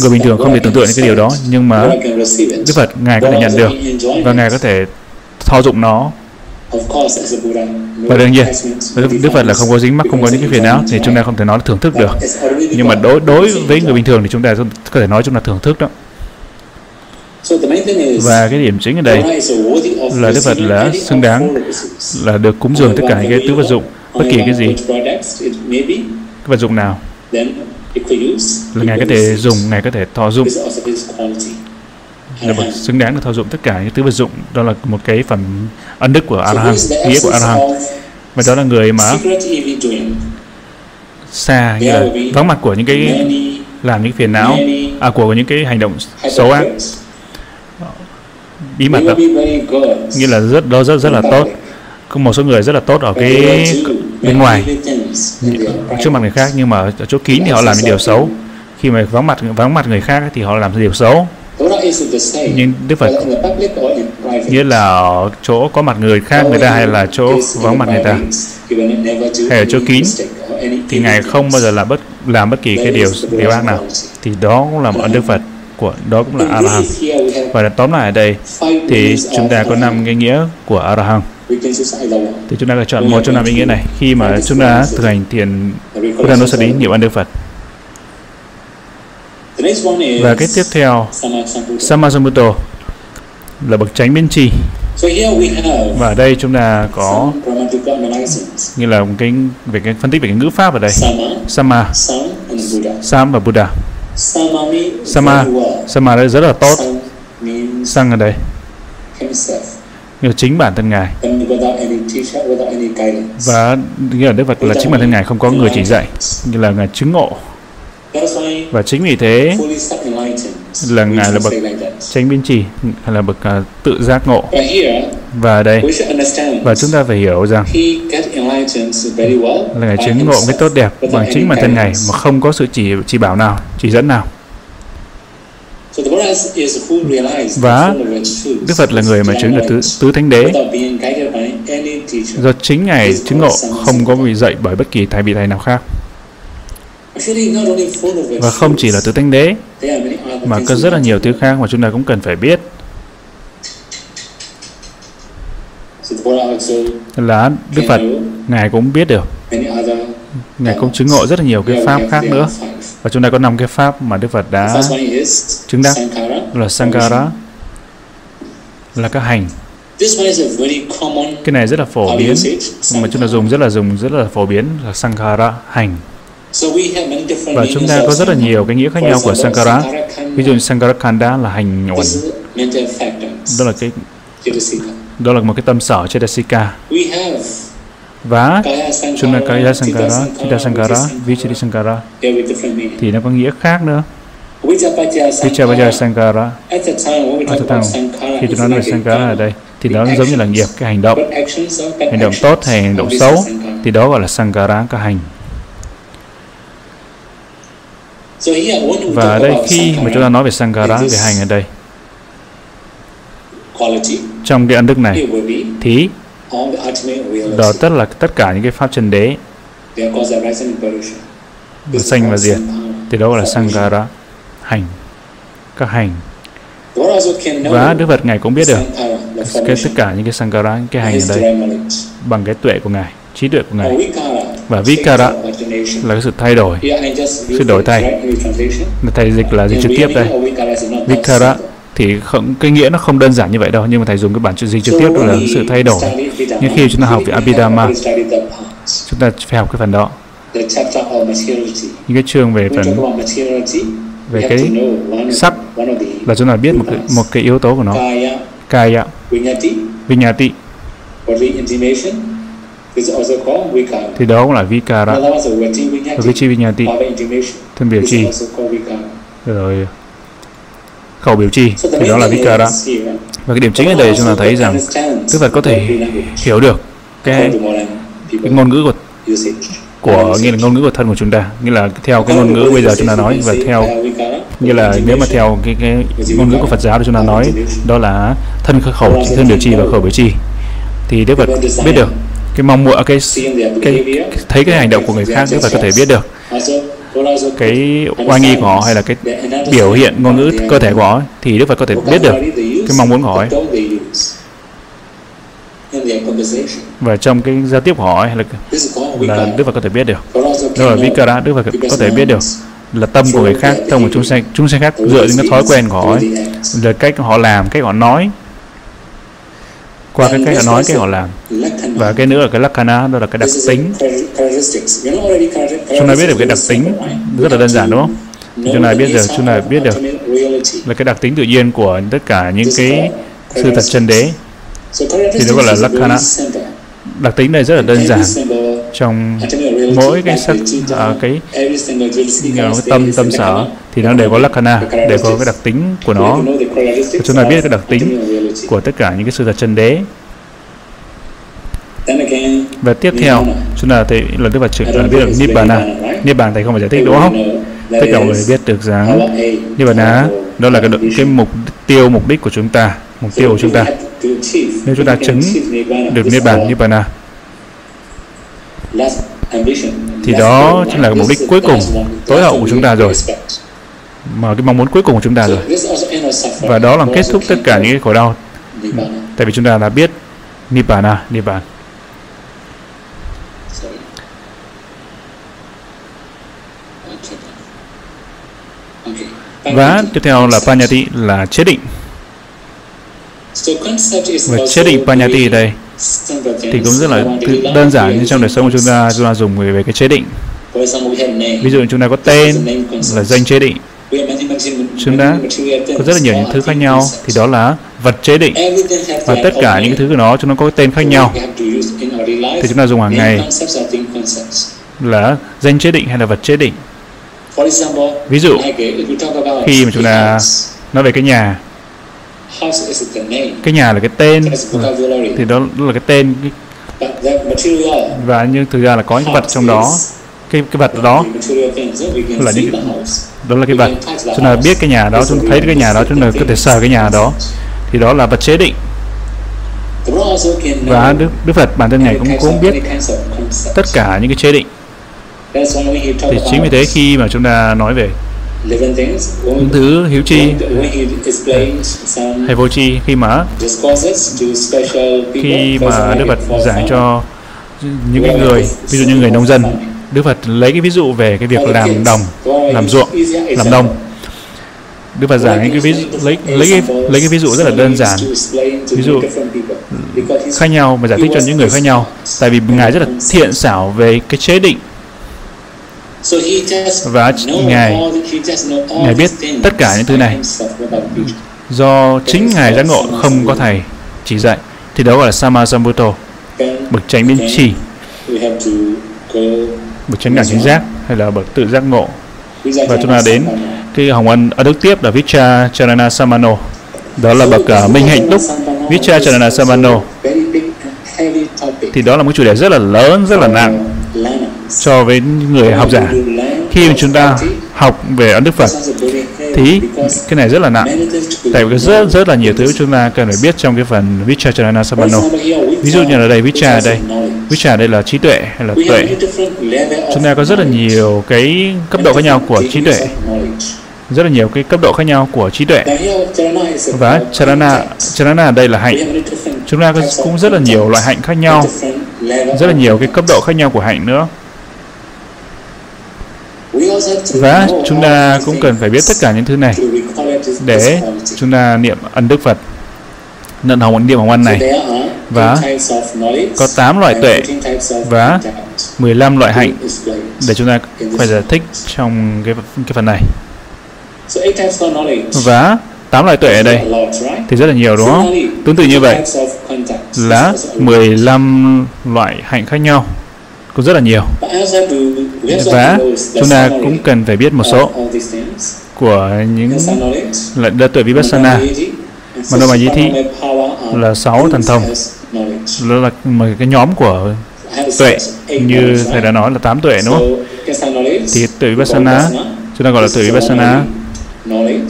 người bình thường không thể tưởng tượng những cái điều đó nhưng mà Đức Phật ngài có thể nhận được và ngài có thể thao dụng nó. Và đương nhiên Đức Phật là không có dính mắc không có những cái phiền não thì chúng ta không thể nói là thưởng thức được. Nhưng mà đối đối với người bình thường thì chúng ta có thể nói chúng ta thưởng thức đó. Và cái điểm chính ở đây là Đức Phật là xứng đáng là được cúng dường tất cả những cái tứ vật dụng bất kỳ cái gì. Cái vật dụng nào là ngài có thể dùng ngài có thể thọ dụng. là bậc xứng đáng được thọ dụng tất cả những tứ vật dụng. Đó là một cái phần ân đức của arahant nghĩa của arahant và đó là người mà xa như là vắng mặt của những cái làm những phiền não à của những cái hành động xấu ác. bí mật đó như là rất đó rất rất là tốt. Có một số người rất là tốt ở cái bên ngoài trước mặt người khác, nhưng mà ở chỗ kín thì họ làm những điều xấu. Khi mà vắng mặt vắng mặt người khác thì họ làm điều xấu. Nhưng Đức Phật nghĩa là ở chỗ có mặt người khác người ta hay là chỗ vắng mặt người ta? Hay ở chỗ kín? Thì ngài không bao giờ làm bất làm bất kỳ cái điều điều ác nào. Thì đó cũng là một ân Đức Phật của, đó cũng là Arahant và tóm lại ở đây, thì chúng ta có năm cái nghĩa của Arahant thì chúng ta phải chọn một trong năm ý nghĩa này. Khi mà chúng ta thực hành thiền Buddha niệm ân Đức Phật. Và cái tiếp theo Samasambuddha. Là bậc tránh biên trì. Và ở đây chúng ta có như là một cái về cái phân tích về cái ngữ pháp ở đây. Sama. Sam và Buddha. Sama Sama. đây rất là tốt. Sang ở đây như chính bản thân ngài. Và nghĩa là Đức Phật là chính bản thân ngài không có người chỉ dạy. Như là ngài chứng ngộ. Và chính vì thế là ngài là bậc chánh biên trì hay là bậc uh, tự giác ngộ. Và đây và chúng ta phải hiểu rằng là ngài chứng ngộ cái tốt đẹp bằng chính bản thân ngài mà không có sự chỉ chỉ bảo nào chỉ dẫn nào và Đức Phật là người mà chứng được tứ, tứ thánh đế do chính Ngài chứng ngộ không có bị dạy bởi bất kỳ thầy vị thầy nào khác. Và không chỉ là tứ thánh đế mà có rất là nhiều thứ khác mà chúng ta cũng cần phải biết. Là Đức Phật, Ngài cũng biết được. Ngài cũng chứng ngộ rất là nhiều cái pháp khác nữa. Và chúng ta có năm cái pháp mà Đức Phật đã chứng đắc là Sankara, là các hành. Cái này rất là phổ biến, mà chúng ta dùng rất là dùng rất là phổ biến là Sankara, hành. Và chúng ta có rất là nhiều cái nghĩa khác nhau của Sankara. Ví dụ như Sankara Kanda là hành uẩn. Đó là cái đó là một cái tâm sở Chetasika. Và chúng ta Kaya Sankara, Chitta Sankara, Vichiti Sankara thì nó có nghĩa khác nữa. Vichapajaya Sankara Ở khi tôi nói về Sankara ở đây thì đó giống như là nghiệp cái hành động. Hành động tốt hay hành động xấu thì đó gọi là Sankara các hành. Và ở đây khi mà chúng ta nói về Sankara về hành ở đây. trong cái ân đức này thì đó tất là tất cả những cái pháp chân đế. Sanh và diệt. Thì đó là Sankara hành. Các hành. Và Đức Phật Ngài cũng biết được. Cái tất cả những cái Sankara, những cái hành ở đây. Bằng cái tuệ của Ngài, trí tuệ của Ngài. Và Vikara. Là cái sự thay đổi, sự đổi thay. Thầy dịch là dịch trực tiếp đây. Vikara thì không, cái nghĩa nó không đơn giản như vậy đâu, nhưng mà thầy dùng cái bản chữ dịch trực tiếp đó là sự thay đổi. Nhưng khi chúng ta học về Abhidhamma, chúng ta phải học cái phần đó. Những cái chương về phần về cái sắc là chúng ta biết một cái, một cái yếu tố của nó. Kaya. Vinyati. Thì đó cũng là vikara. Vichi vinyati. Thân biểu chi? rồi khẩu biểu chi thì đó là vikara và cái điểm chính ở đây chúng ta thấy rằng Đức Phật có thể hiểu được cái, cái ngôn ngữ của của nghĩa là ngôn ngữ của thân của chúng ta. Nghĩa là theo cái ngôn ngữ bây giờ chúng ta nói và theo như là nếu mà theo cái cái ngôn ngữ của Phật giáo thì chúng ta nói đó là thân khẩu thân biểu chi và khẩu biểu chi. Thì Đức Phật biết được cái mong muốn cái, cái thấy cái hành động của người khác Đức Phật có thể biết được cái oai nghi của họ hay là cái biểu hiện ngôn ngữ cơ thể của họ thì Đức Phật có thể biết được cái mong muốn của họ và trong cái giao tiếp của họ hay là, là Đức Phật có thể biết được. Đó là Vikara Đức Phật có thể biết được là tâm của người khác tâm của chúng sanh chúng sanh khác dựa trên cái thói quen của họ ấy, là cách họ làm cách họ nói qua cái cách họ nói cách họ làm. Và cái nữa là cái lakkhana đó là cái đặc tính. chúng ta biết được cái đặc tính rất là đơn giản đúng không? Chúng ta biết được chúng ta biết được là cái đặc tính tự nhiên của tất cả những cái sự thật chân đế. thì nó gọi là lakkhana đặc tính này rất là đơn giản trong mỗi cái sắc uh, cái à, cái tâm tâm sở thì nó đều có lakana đều có cái đặc tính của nó. Và chúng ta biết cái đặc tính của tất cả những cái sự thật chân đế. Và tiếp theo chúng ta thấy lần thứ ba chữ là biết được Nibbana. Nibbana thầy không phải giải thích đúng không? Tất cả mọi người biết được rằng Nibbana đó là cái, cái mục tiêu mục đích của chúng ta mục tiêu của chúng ta. Nếu chúng ta chứng được niết bàn nibbana thì đó chính là mục đích cuối cùng tối hậu của chúng ta rồi. mà cái mong muốn cuối cùng của chúng ta rồi. và đó là kết thúc tất cả những cái khổ đau. Tại vì chúng ta đã biết nibbana nibbana. Và tiếp theo là panyati là chế định và chế định panyati đây thì cũng rất là đơn giản như trong đời sống của chúng ta chúng ta dùng về, về cái chế định. Ví dụ chúng ta có tên là danh chế định. Chúng ta có rất là nhiều những thứ khác nhau. Thì đó là vật chế định. Và tất cả những thứ của nó chúng nó có tên khác nhau. Thì chúng ta dùng hàng ngày là danh chế định hay là vật chế định. Ví dụ khi mà chúng ta nói về cái nhà cái nhà là cái tên. Thì đó là cái tên. Và nhưng thực ra là có những vật trong đó. cái cái vật đó là những đó là cái vật. chúng ta biết cái nhà đó chúng ta thấy cái nhà đó chúng ta có thể sờ cái nhà đó. Thì đó là vật chế định. Và Đức, Đức Phật bản thân Ngài cũng cũng biết tất cả những cái chế định. Thì chính vì thế khi mà chúng ta nói về những thứ hiếu chi. Hay vô chi khi mà khi mà Đức Phật giảng cho những người ví dụ như người nông dân. Đức Phật lấy cái ví dụ về cái việc làm đồng làm ruộng làm nông. Đức Phật giảng cái ví dụ, lấy lấy cái lấy cái ví dụ rất là đơn giản. ví dụ khác nhau mà giải thích cho những người khác nhau. Tại vì ngài rất là thiện xảo về cái chế định và ngài ngài biết tất cả những thứ này. do chính ngài giác ngộ không có thầy chỉ dạy thì đó gọi là Samasambuddha bậc chánh biến trì bậc chánh đẳng chính giác hay là bậc tự giác ngộ. Và chúng ta đến cái hồng ân ở đức tiếp là Vicha Charana Samano. Đó là bậc uh, minh hạnh túc. Vicha Charana Samano. Thì đó là một chủ đề rất là lớn rất là nặng cho với người học giả. Khi mà chúng ta học về ấn đức Phật, thì cái này rất là nặng. Tại vì rất rất là nhiều thứ chúng ta cần phải biết trong cái phần Vicharana sabano ví dụ như là đây Vichar ở đây. Vichar đây là trí tuệ hay là tuệ? Chúng ta có rất là nhiều cái cấp độ khác nhau của trí tuệ. Rất là nhiều cái cấp độ khác nhau của trí tuệ. Và charana charana ở đây là hạnh. Chúng ta cũng rất là nhiều loại hạnh khác nhau. Rất là nhiều cái cấp độ khác nhau của hạnh nữa và chúng ta cũng cần phải biết tất cả những thứ này để chúng ta niệm ân đức Phật. Nhận hồng niệm hồng ân này. Và có 8 loại tuệ và 15 loại hạnh để chúng ta phải giải thích trong cái cái phần này. Và 8 loại tuệ ở đây thì rất là nhiều, đúng không? Tương tự như vậy là 15 loại hạnh khác nhau cũng rất là nhiều. Và chúng ta cũng cần phải biết một số của những là đa tuệ vipassana. Manomayiti là sáu thần thông. Đó là một cái nhóm của tuệ, như thầy đã nói là tám tuệ, đúng không? Thì tuệ vipassana, chúng ta gọi là tuệ vipassana,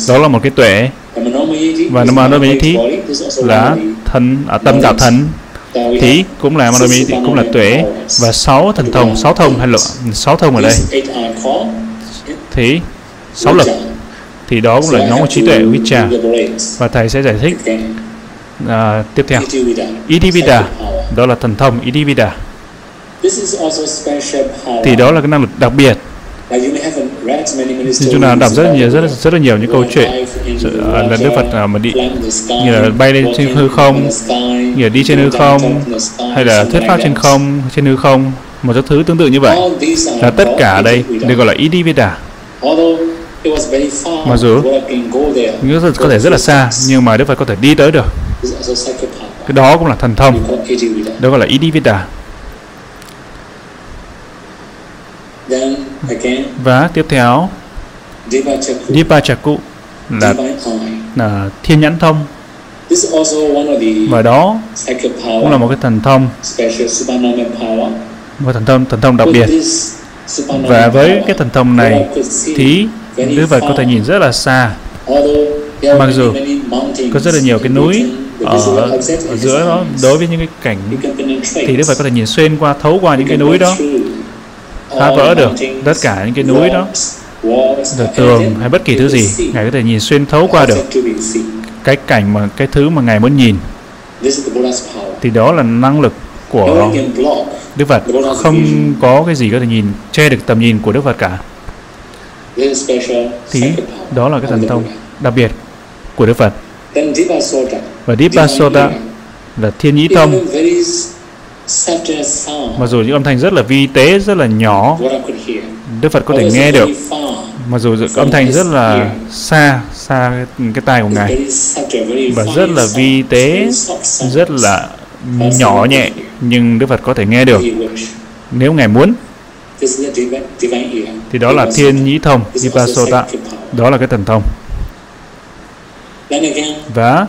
đó là một cái tuệ. Và Manomayiti là thân ở à, tâm đạo thần thí cũng là Manami cũng là tuệ và sáu thần thông sáu thông hay là sáu thông ở đây thì sáu lực thì đó cũng là nhóm của trí tuệ Vicha và thầy sẽ giải thích à, tiếp theo Idivida đó là thần thông Idivida thì đó là cái năng lực đặc biệt chúng ta đọc rất nhiều rất rất là nhiều những câu chuyện à, là Đức Phật à, mà đi như là bay lên trên hư không, như là đi trên hư không, hay là thuyết pháp trên không, trên hư không, một số thứ tương tự như vậy. Là tất cả đây được gọi là ý đi vi Đà Mặc dù những có thể rất là xa, nhưng mà Đức Phật có thể đi tới được. Cái đó cũng là thần thông. Đó gọi là ý đi Veda Và tiếp theo, Dipachaku là, là thiên nhãn thông. Và đó cũng là một cái thần thông, một thần thông thần thông đặc biệt. Và với cái thần thông này thì Đức Phật có thể nhìn rất là xa. Mặc dù có rất là nhiều cái núi ở, ở giữa đó đối với những cái cảnh thì Đức Phật có thể nhìn xuyên qua thấu qua những cái núi đó phá vỡ được tất cả những cái núi đó. rồi tường hay bất kỳ thứ gì ngài có thể nhìn xuyên thấu qua được cái cảnh mà cái thứ mà ngài muốn nhìn. Thì đó là năng lực của Đức Phật. không có cái gì có thể nhìn che được tầm nhìn của Đức Phật cả. Thì đó là cái thần thông đặc biệt của Đức Phật. Và Dipasota là thiên nhĩ thông Mặc dù những âm thanh rất là vi tế, rất là nhỏ, Đức Phật có thể nghe được. Mặc dù âm thanh rất là xa, xa cái tai của Ngài. Và rất là vi tế, rất là nhỏ nhẹ, nhưng Đức Phật có thể nghe được. Nếu Ngài muốn. Thì đó là thiên nhĩ thông, Vipasota. Đó là cái thần thông. Và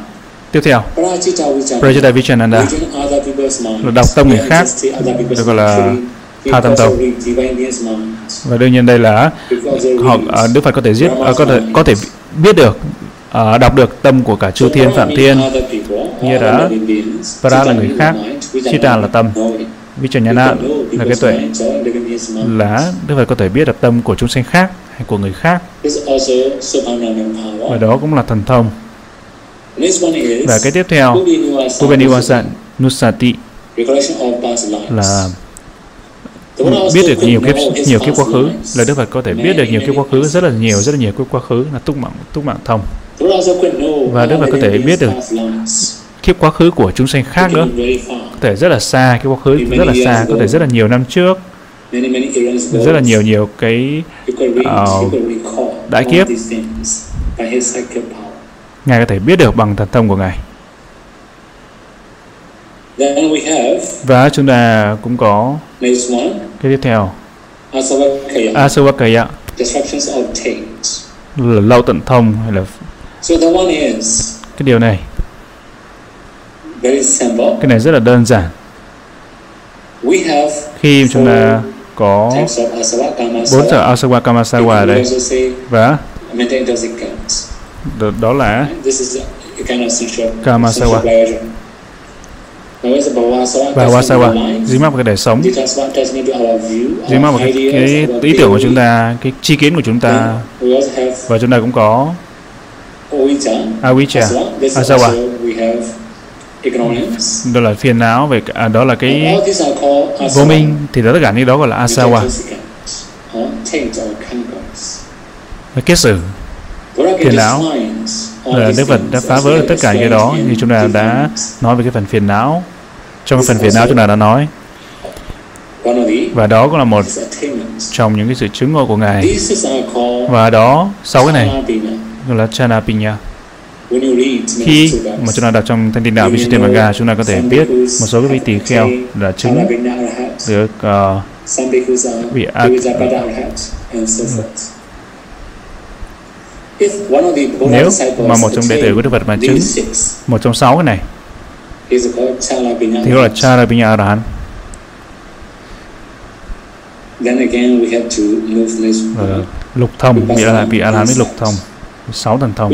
Tiếp theo, Prajita Vichananda là đọc tâm người khác, được gọi là Tha Tâm Tông. Và đương nhiên đây là họ Đức Phật có thể giết có thể có thể biết được uh, đọc được tâm của cả chư thiên phạm thiên như đã Para là người khác Chita là tâm Vichanyana là cái tuệ. Là Đức Phật có thể biết được tâm của chúng sinh khác hay của người khác. Và đó cũng là thần thông. Và cái tiếp theo Pubeniwasa Nusati. Là biết được nhiều kiếp nhiều kiếp quá khứ là Đức Phật có thể biết được nhiều kiếp quá khứ rất là nhiều rất là nhiều kiếp quá khứ là túc mạng túc mạng thông. Và Đức Phật có thể biết được kiếp quá khứ của chúng sinh khác nữa. Có thể rất là xa kiếp quá khứ rất là xa có thể rất là nhiều năm trước. Rất là nhiều nhiều cái uh, đại kiếp. Ngài có thể biết được bằng thần thông của ngài và chúng ta cũng có cái tiếp theo. Asavakaya là lâu tận thông hay là cái điều này? cái này rất là đơn giản. Khi chúng ta có bốn sở asawa kamasawa ở đây và đó là kamasawa và wasawa dính mắc vào cái đời sống. Dính mắc vào cái, cái ý tưởng của chúng ta cái chi kiến của chúng ta. Và chúng ta cũng có avijja asawa đó là phiền não về à, đó là cái vô minh. Thì tất cả những đó gọi là asawa và kết sử phiền não là Đức Phật đã phá vỡ được tất cả cái đó như chúng ta đã nói về cái phần phiền não trong cái phần phiền não chúng ta đã nói và đó cũng là một trong những cái sự chứng ngộ của ngài và đó sau cái này gọi là chana pinya khi mà chúng ta đọc trong thanh tin đạo Visuddhimagga chúng ta có thể biết một số cái vị tỳ kheo là chứng được uh, vị ác nếu mà một trong đệ tử của Đức Phật mà chứng một trong sáu cái này thì gọi là Charabhinya Arahant. Lục thông bị là bị Arahant với lục thông sáu thần thông.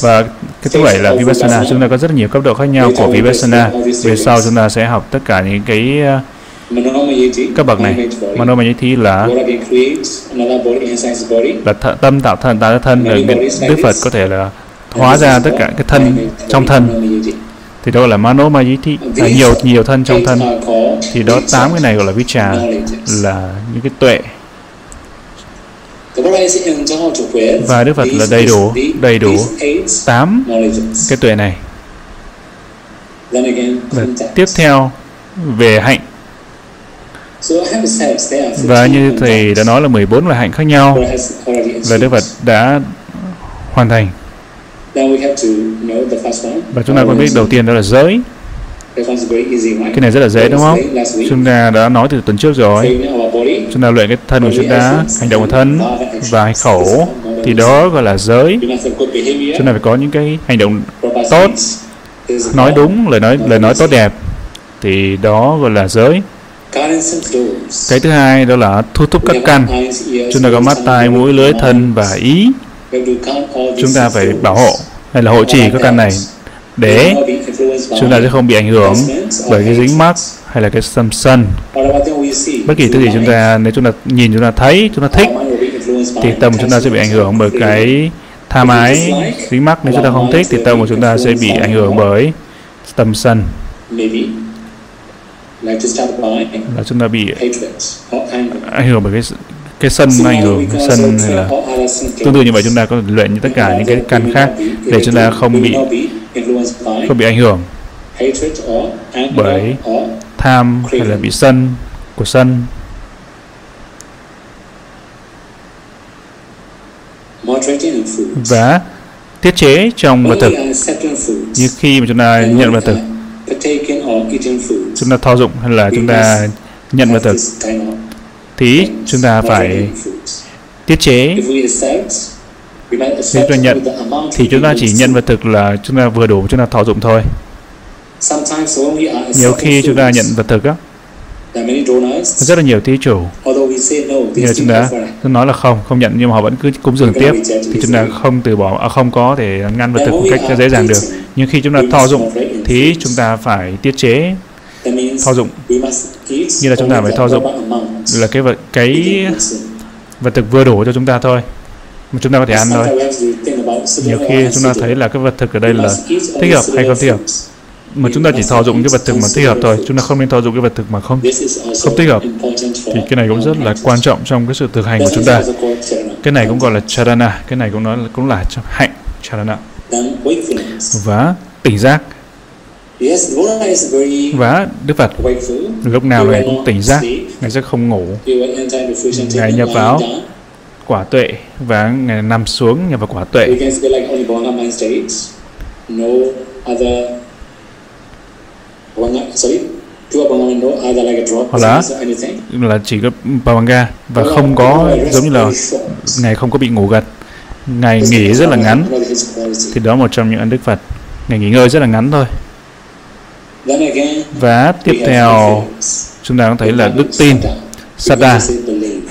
Và cái thứ bảy là vipassana. Chúng ta có rất nhiều cấp độ khác nhau của vipassana. Về sau chúng ta sẽ học tất cả những cái cấp bậc này manomayati là là th- tâm tạo thân tạo thân là đức phật có thể là hóa ra tất cả cái thân trong thân. thì đó là manomayati là nhiều nhiều thân trong thân. thì đó tám cái này gọi là vicha là những cái tuệ. Và Đức Phật là đầy đủ đầy đủ tám cái tuệ này. Và tiếp theo về hạnh và như thầy đã nói là 14 loại hạnh khác nhau. Và Đức Phật đã hoàn thành. Và chúng ta còn biết đầu tiên đó là giới. Cái này rất là dễ đúng không? Chúng ta đã nói từ tuần trước rồi. Chúng ta luyện cái thân của chúng ta, hành động của thân và khẩu. Thì đó gọi là giới. Chúng ta phải có những cái hành động tốt, nói đúng, lời nói lời nói tốt đẹp. Thì đó gọi là giới. Cái thứ hai đó là thu thúc các căn. Chúng ta có mắt, tai, mũi, lưỡi, thân và ý. Chúng ta phải bảo hộ hay là hộ trì các căn này để chúng ta sẽ không bị ảnh hưởng bởi cái dính mắc hay là cái tâm sân. Bất kỳ thứ gì chúng ta nếu chúng ta nhìn chúng ta thấy chúng ta thích thì tâm chúng ta sẽ bị ảnh hưởng bởi cái tham ái dính mắc. Nếu chúng ta không thích thì tâm của chúng ta sẽ bị ảnh hưởng bởi tâm sân là chúng ta bị ảnh hưởng bởi cái cái sân ảnh hưởng cái sân hay là tương tự như vậy chúng ta có luyện như tất cả những cái căn khác để chúng ta không bị không bị ảnh hưởng. Bởi tham hay là bị sân của sân. Và tiết chế trong vật thực. như khi mà chúng ta nhận vật thực chúng ta thao dụng hay là chúng ta nhận vật thực thì chúng ta phải tiết chế nếu chúng ta nhận thì chúng ta chỉ nhận vật thực là chúng ta vừa đủ chúng ta thọ dụng thôi nhiều khi chúng ta nhận vật thực á rất là nhiều thí chủ như là chúng ta chúng nói là không không nhận nhưng mà họ vẫn cứ cúng dường tiếp thì chúng ta không từ bỏ à, không có thể ngăn vật thực một cách dễ dàng được nhưng khi chúng ta thọ dụng thì chúng ta phải tiết chế thọ dụng. như là chúng ta phải thọ dụng. là cái vật cái vật thực vừa đủ cho chúng ta thôi. Mà chúng ta có thể ăn thôi. Nhiều khi chúng ta thấy là cái vật thực ở đây là thích hợp hay không thích hợp. mà chúng ta chỉ thọ dụng cái vật thực mà thích hợp thôi. Chúng ta không nên thọ dụng cái vật thực mà không không thích hợp. thì cái này cũng rất là quan trọng trong cái sự thực hành của chúng ta. cái này cũng gọi là charana. Cái này cũng nói là cũng là hạnh charana. Và tỉnh giác và Đức Phật lúc nào Ngài cũng tỉnh giác, Ngài sẽ không ngủ. Ngài nhập vào quả tuệ và Ngài nằm xuống nhập vào quả tuệ. Hoặc là là chỉ có Bhavanga và không có giống như là Ngài không có bị ngủ gật. Ngài nghỉ rất là ngắn. Thì đó một trong những ân Đức Phật. Ngài nghỉ ngơi rất là ngắn thôi. Và tiếp theo chúng ta có thấy là đức tin, Sada,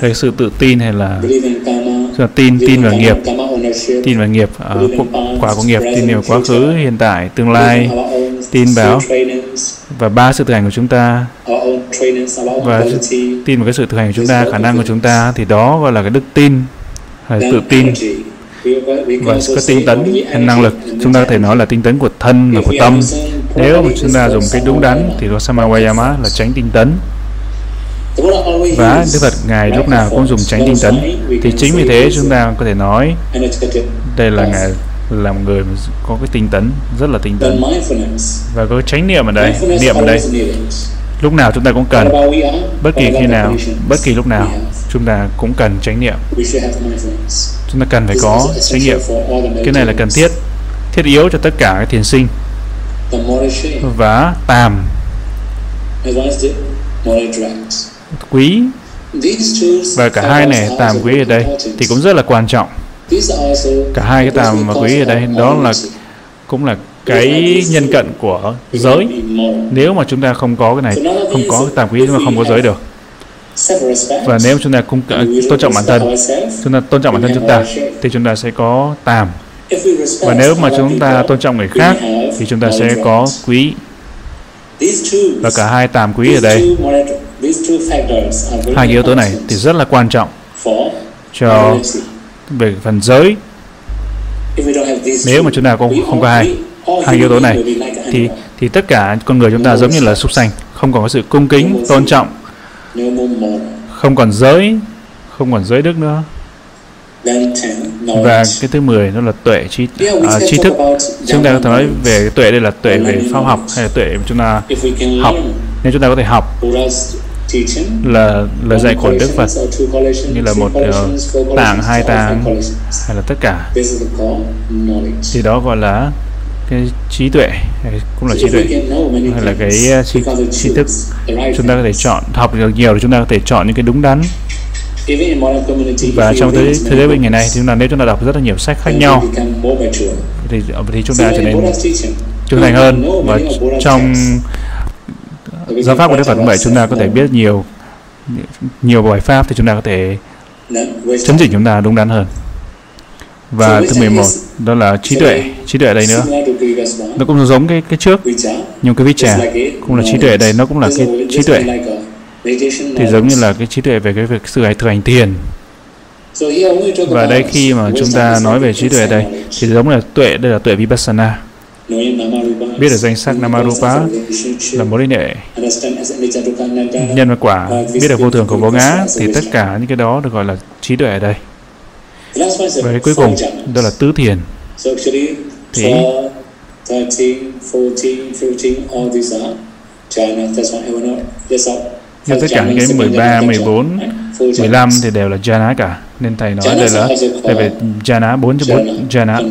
hay sự tự tin hay là là tin tin vào nghiệp, tin vào nghiệp, uh, quả của nghiệp, tin vào quá khứ, hiện tại, tương lai, tin vào và ba sự thực hành của chúng ta. Và tin vào cái sự thực hành của chúng ta, khả năng của chúng ta thì đó gọi là cái đức tin hay tự tin. và có tinh tấn hay năng lực chúng ta có thể nói là tinh tấn của thân và của tâm nếu mà chúng ta dùng cái đúng đắn thì có Samavayama là tránh tinh tấn. Và Đức Phật Ngài lúc nào cũng dùng tránh tinh tấn. Thì chính vì thế chúng ta có thể nói đây là Ngài là một người có cái tinh tấn rất là tinh tấn. Và có chánh niệm ở đây niệm ở đây. Lúc nào chúng ta cũng cần. Bất kỳ khi nào bất kỳ lúc nào chúng ta cũng cần chánh niệm. Chúng ta cần phải có chánh niệm. Cái này là cần thiết thiết yếu cho tất cả các thiền sinh và tàm. Quý và cả hai này tàm quý ở đây thì cũng rất là quan trọng. Cả hai cái tàm và quý ở đây đó là cũng là cái nhân cận của giới. nếu mà chúng ta không có cái này không có tàm quý ta không có giới được. và nếu chúng ta cũng tôn trọng bản thân chúng ta tôn trọng bản thân chúng ta thì chúng ta sẽ có tàm và nếu mà chúng ta tôn trọng người khác thì chúng ta sẽ có quý và cả hai tàm quý ở đây. hai yếu tố này thì rất là quan trọng cho về phần giới. Nếu mà chúng ta không không có hai hai yếu tố này thì thì tất cả con người chúng ta giống như là súc sanh không còn có sự cung kính tôn trọng. Không còn giới không còn giới đức nữa và cái thứ 10 nó là tuệ trí à, trí thức. chúng ta có thể nói về tuệ đây là tuệ về pháp học hay là tuệ chúng ta học. nếu chúng ta có thể học là lời dạy của Đức Phật như là một uh, tạng hai tạng hay là tất cả. Thì đó gọi là cái trí tuệ cũng là trí tuệ hay là cái uh, trí, trí thức. chúng ta có thể chọn học được nhiều thì chúng ta có thể chọn những cái đúng đắn và trong thế thế giới ngày này thì chúng ta nếu chúng ta đọc rất là nhiều sách khác nhau thì thì chúng ta trở nên trưởng thành hơn. Và trong giáo pháp của Đức Phật cũng vậy chúng ta có thể biết nhiều nhiều bài pháp thì chúng ta có thể chấn chỉnh chúng ta đúng đắn hơn. Và thứ 11 đó là trí tuệ. Trí tuệ đây nữa. Nó cũng giống cái cái trước. Nhưng cái vicha cũng là trí tuệ đây. Nó cũng là cái trí tuệ thì giống như là cái trí tuệ về cái việc sự thực hành thiền và đây khi mà chúng ta nói về trí tuệ ở đây thì giống là tuệ đây là tuệ vipassana. Biết được danh sắc namarupa là mối liên hệ. Nhân và quả biết được vô thường của vô ngã thì tất cả những cái đó được gọi là trí tuệ ở đây và cái cuối cùng đó là tứ thiền. Thì nhưng tất cả những cái 13, 14, 15 thì đều là jhana cả. Nên thầy nói đây là đây về jhana 4 cho 4 jhana.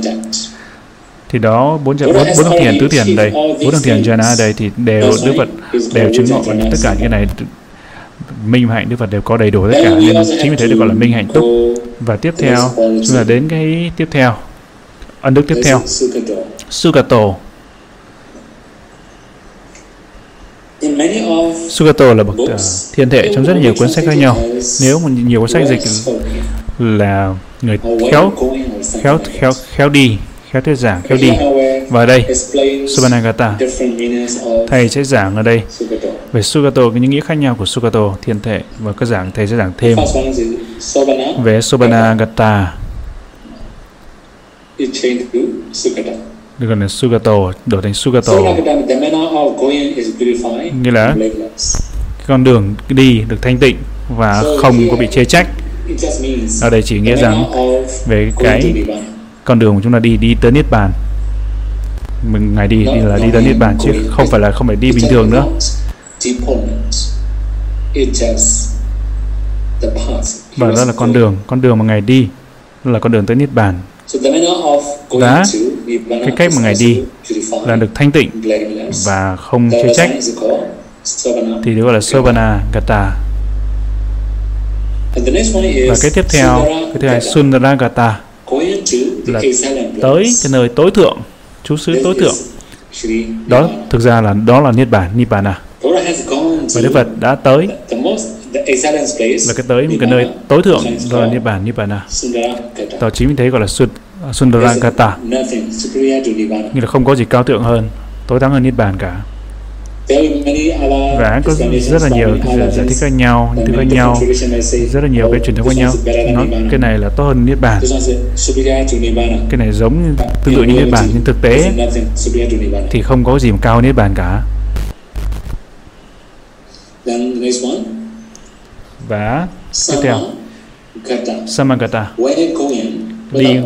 Thì đó bốn bốn bốn thằng thiền tứ thiền đây, bốn thằng thiền jhana đây thì đều Đức Phật đều chứng ngộ. Tất cả những cái này minh hạnh Đức Phật đều có đầy đủ tất cả. Nên chính vì thế được gọi là minh hạnh túc. Và tiếp theo chúng ta đến cái tiếp theo. Ân đức tiếp theo. Sukato Sugato là bậc uh, thiên thể trong rất nhiều cuốn sách khác nhau. Nếu một nhiều cuốn sách dịch là người khéo khéo khéo khéo đi khéo thuyết giảng khéo đi. Và ở đây Subhanagata thầy sẽ giảng ở đây. Về Sugato những nghĩa khác nhau của Sugato thiên thể và các giảng thầy sẽ giảng thêm. Về Subhanagata. Được gọi là Sugato đổi thành Sugato nghĩa là cái con đường đi được thanh tịnh và không có bị chê trách. ở đây chỉ nghĩa rằng về cái con đường của chúng ta đi đi tới niết bàn. Mình ngày đi đi là đi tới niết bàn chứ không phải là không phải đi bình thường nữa. Và đó là con đường con đường mà ngài đi là con đường tới niết bàn. Và cái cách mà ngài đi là được thanh tịnh và không chê trách. Thì được gọi là Sobana Gata và cái tiếp theo, cái thứ hai, Sundaragata, là tới cái nơi tối thượng, chú xứ tối thượng. Đó, thực ra là đó là niết bàn, nibbana. Và đức phật đã tới. Là cái tới cái nơi tối thượng, đó là niết bàn, nibbana. Đó chính vì thế gọi là sundaragata như là không có gì cao thượng hơn. Tối thắng hơn niết bàn cả và có rất là nhiều giải thích khác nhau những thứ khác nhau. rất là nhiều cái truyền thống khác nhau. nói cái này là tốt hơn niết bàn cái này giống tương tự như niết bàn nhưng thực tế thì không có gì mà cao niết bàn cả. Và tiếp theo. Samagata đi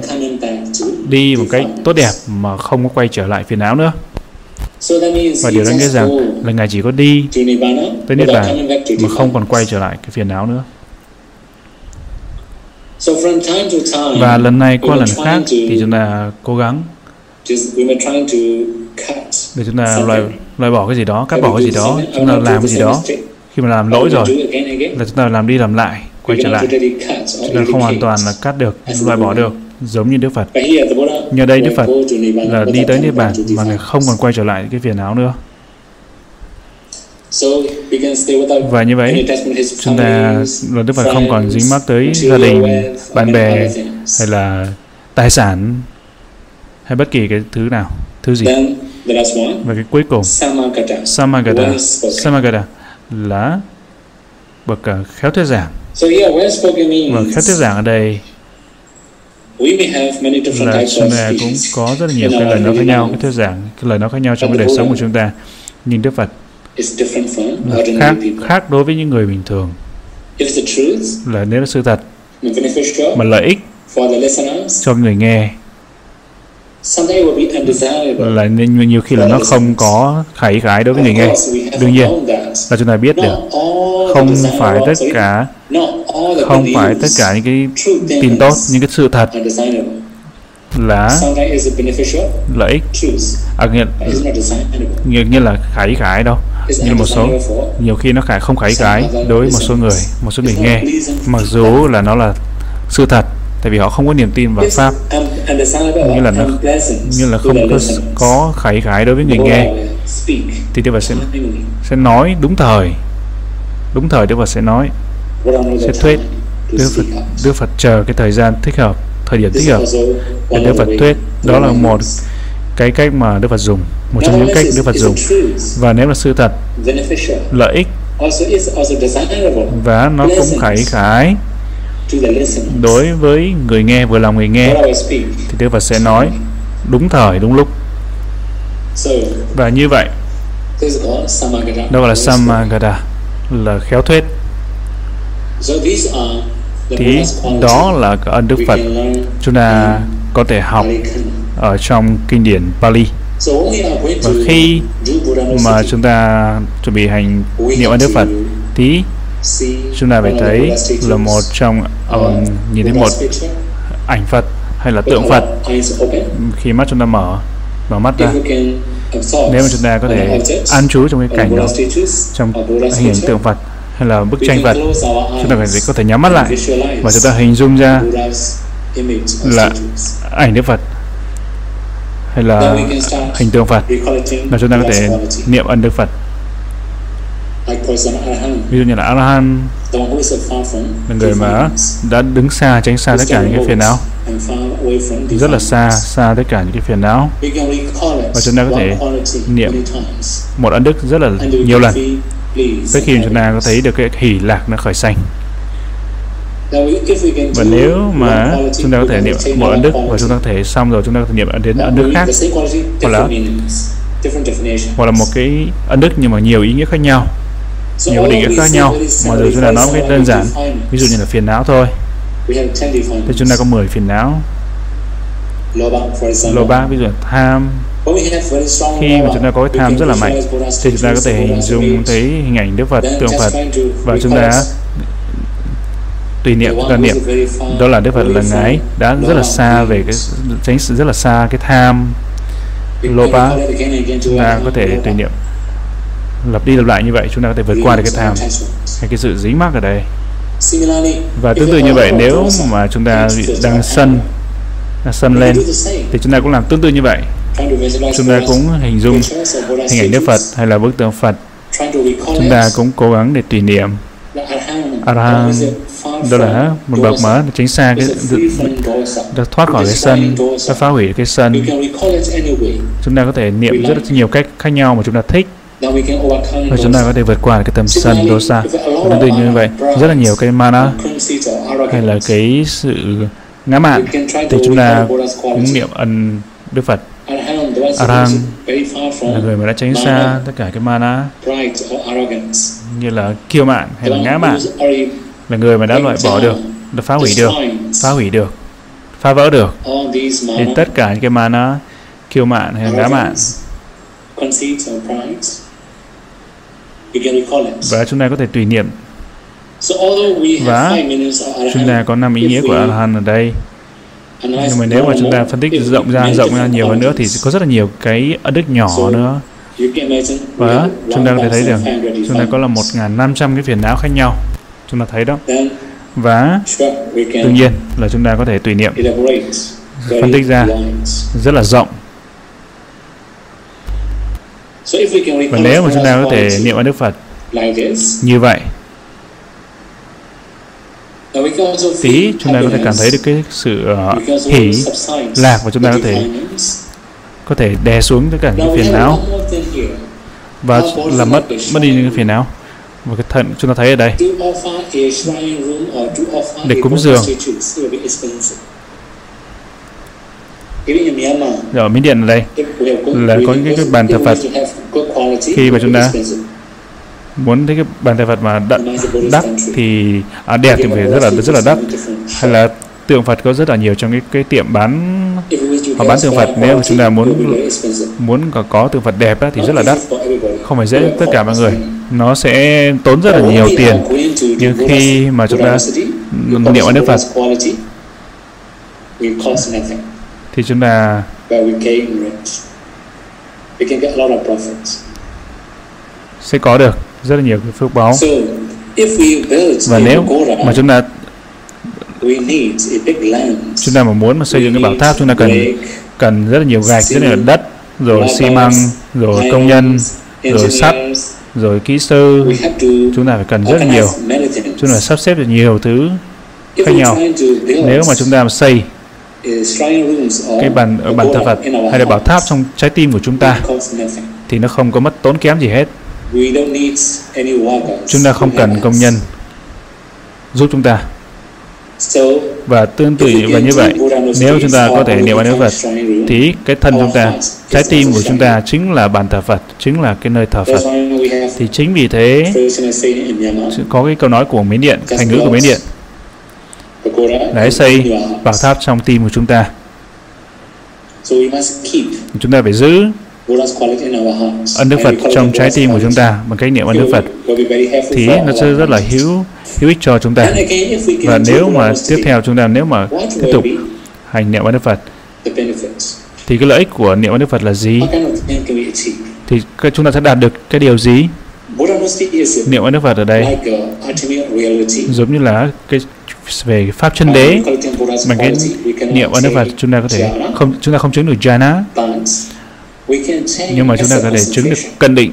đi một cách tốt đẹp mà không có quay trở lại phiền não nữa. Và điều đó nghĩa rằng là Ngài chỉ có đi tới Niết Bàn mà không còn quay trở lại cái phiền não nữa. Và lần này qua lần khác thì chúng ta cố gắng để chúng ta loại loại bỏ cái gì đó, cắt bỏ cái gì đó, chúng ta làm cái gì đó. Khi mà làm lỗi rồi là chúng ta làm đi làm lại, quay trở lại. cho nên không hoàn toàn là cắt được, loại bỏ được giống như Đức Phật. Nhờ đây Đức Phật là đi tới Niết Bàn mà Ngài không còn quay trở lại cái phiền não nữa. Và như vậy, chúng ta là Đức Phật không còn dính mắc tới gia đình, bạn bè hay là tài sản hay bất kỳ cái thứ nào, thứ gì. Và cái cuối cùng, Samagata, Samagata là bậc à, khéo thuyết giảng. Và khéo thuyết giảng ở đây là chúng ta cũng có rất là nhiều cái lời nói khác nhau, cái thuyết giảng, cái lời nói khác nhau trong cái đời sống của chúng ta. Nhưng Đức Phật là khác khác đối với những người bình thường. Là nếu là sự thật mà lợi ích cho người nghe là nhiều khi là nó không có khải khải đối với người nghe. đương nhiên là chúng ta biết được. không phải tất cả không phải tất cả những cái tin tốt những cái sự thật là lợi ích. À, nghĩa, nghĩa, nghĩa là khải khải đâu. Như một số nhiều khi nó khải không khải khải đối với một số người một số người nghe. mặc dù là nó là sự thật tại vì họ không có niềm tin vào pháp. như là nó như là không có có khải khải đối với người nghe thì Đức Phật sẽ sẽ nói đúng thời. Đúng thời Đức Phật sẽ nói. Sẽ thuyết. Đức Phật Đức Phật chờ cái thời gian thích hợp thời điểm thích hợp. Để Đức Phật thuyết. Đó là một cái cách mà Đức Phật dùng. Một trong những cách Đức Phật dùng. và nếu là sự thật lợi ích và nó cũng khải khải đối với người nghe vừa lòng người nghe thì Đức Phật sẽ nói đúng thời đúng lúc và như vậy đó gọi là Samagada là khéo thuyết. Thì đó là cái ân Đức Phật chúng ta có thể học ở trong kinh điển Pali. Và khi mà chúng ta chuẩn bị hành niệm ân Đức Phật thì chúng ta phải thấy là một trong um, nhìn thấy một ảnh Phật hay là tượng Phật khi mắt chúng ta mở mở mắt ra. Nếu mà chúng ta có thể an trú trong cái cảnh đó, trong hình tượng Phật hay là bức tranh Phật, chúng ta phải có thể nhắm mắt lại và chúng ta hình dung ra là ảnh Đức Phật hay là hình tượng Phật và chúng ta có thể niệm ân Đức Phật ví dụ như là Arahant là người mà đã đứng xa tránh xa tất cả những cái phiền não. Rất là xa xa tất cả những cái phiền não. Và chúng ta có thể niệm một ân đức rất là nhiều lần. tới khi chúng ta có thấy được cái hỷ lạc nó khởi sanh. Và nếu mà chúng ta có thể niệm một ân đức và chúng ta có thể xong rồi chúng ta có thể niệm đến ân đức khác. hoặc là hoặc là một cái ân đức nhưng mà nhiều ý nghĩa khác nhau nhiều định nghĩa khác nhau mà giờ chúng ta nói một cách đơn giản ví dụ như là phiền não thôi. thì chúng ta có 10 phiền não. Lô ba ví dụ là tham. Khi mà chúng ta có cái tham rất là mạnh thì chúng ta có thể hình dung thấy hình ảnh Đức Phật, tượng Phật và chúng ta tùy niệm chúng ta niệm. đó là Đức Phật là ngài đã rất là xa về cái tránh sự rất là xa cái tham lopa chúng ta có thể tùy niệm lặp đi lặp lại như vậy chúng ta có thể vượt qua được cái tham hay cái sự dính mắc ở đây. Và tương tự như vậy nếu mà chúng ta đang sân đang sân lên thì chúng ta cũng làm tương tự như vậy. Chúng ta cũng hình dung hình ảnh Đức Phật hay là bức tượng Phật. Chúng ta cũng cố gắng để tùy niệm. Arahant đó là một bậc mà tránh xa cái được thoát khỏi cái sân đã phá hủy cái sân. Chúng ta có thể niệm rất nhiều cách khác nhau mà chúng ta thích và chúng ta có thể vượt qua cái tâm sân dosa xa. tương tự như vậy. Rất là nhiều cái mana hay là cái sự ngã mạn thì chúng ta cũng niệm ân đức phật. Arang là người mà đã tránh xa tất cả cái mana như là kiêu mạn hay là ngã mạn. Là người mà đã loại bỏ được, đã phá hủy được, phá hủy được, phá vỡ được. Thì tất cả những cái mana kiêu mạn hay là ngã mạn và chúng ta có thể tùy niệm. Và chúng ta có năm ý nghĩa của Arhan ở đây. nhưng mà nếu mà chúng ta phân tích rộng ra rộng ra nhiều hơn nữa thì có rất là nhiều cái đức nhỏ nữa. và chúng ta có thể thấy rằng chúng ta có là 1.500 cái phiền não khác nhau. Chúng ta thấy đó. Và tự nhiên là chúng ta có thể tùy niệm. phân tích ra rất là rộng và nếu mà chúng ta có thể niệm ơn Đức Phật như vậy tí chúng ta có thể cảm thấy được cái sự uh, hỷ lạc và chúng ta có thể có thể đè xuống tất cả những phiền não. và làm mất mất đi những phiền não. Và cái thận chúng ta thấy ở đây. Để cúng dường ở Miến Điện ở đây. là có những cái bàn thờ Phật. khi mà chúng ta muốn thấy cái bàn thờ Phật mà đắt, đắt thì à, đẹp thì phải rất là rất là đắt. Hay là tượng Phật có rất là nhiều trong cái cái tiệm bán họ bán tượng Phật. nếu chúng ta muốn muốn có, có tượng Phật đẹp á, thì rất là đắt. Không phải dễ tất cả mọi người. Nó sẽ tốn rất là nhiều tiền. nhưng khi mà chúng ta niệm ơn Đức Phật thì chúng ta sẽ có được rất là nhiều cái phước báo. Và nếu mà chúng ta chúng ta mà muốn mà xây dựng cái bảo tháp chúng ta cần cần rất là nhiều gạch rất là đất rồi xi măng rồi công nhân rồi sắt rồi kỹ sư. Chúng ta phải cần rất là nhiều. chúng ta sắp xếp được nhiều thứ khác nhau. nếu mà chúng ta mà xây cái bàn ở bàn thờ Phật hay là bảo tháp trong trái tim của chúng ta thì nó không có mất tốn kém gì hết. Chúng ta không cần công nhân giúp chúng ta. Và tương tự và như vậy, nếu chúng ta có thể niệm ơn Phật thì cái thân chúng ta, trái tim của chúng ta chính là bàn thờ Phật, chính là cái nơi thờ Phật. Thì chính vì thế, có cái câu nói của Miến Điện, thành ngữ của Miến Điện là xây bảo tháp trong tim của chúng ta. Chúng ta phải giữ ân đức Phật trong trái tim của chúng ta bằng cách niệm ân đức Phật. thì nó sẽ rất là hữu hữu ích cho chúng ta. Và nếu mà tiếp theo chúng ta nếu mà tiếp tục hành niệm ân đức Phật? thì cái lợi ích của niệm ân đức Phật là gì? Thì chúng ta sẽ đạt được cái điều gì? Niệm ân đức Phật ở đây giống như là cái về pháp chân đế bằng cái niệm ân đức Phật chúng ta có thể không chúng ta không chứng được jhana. Nhưng mà chúng ta có thể chứng được cân định.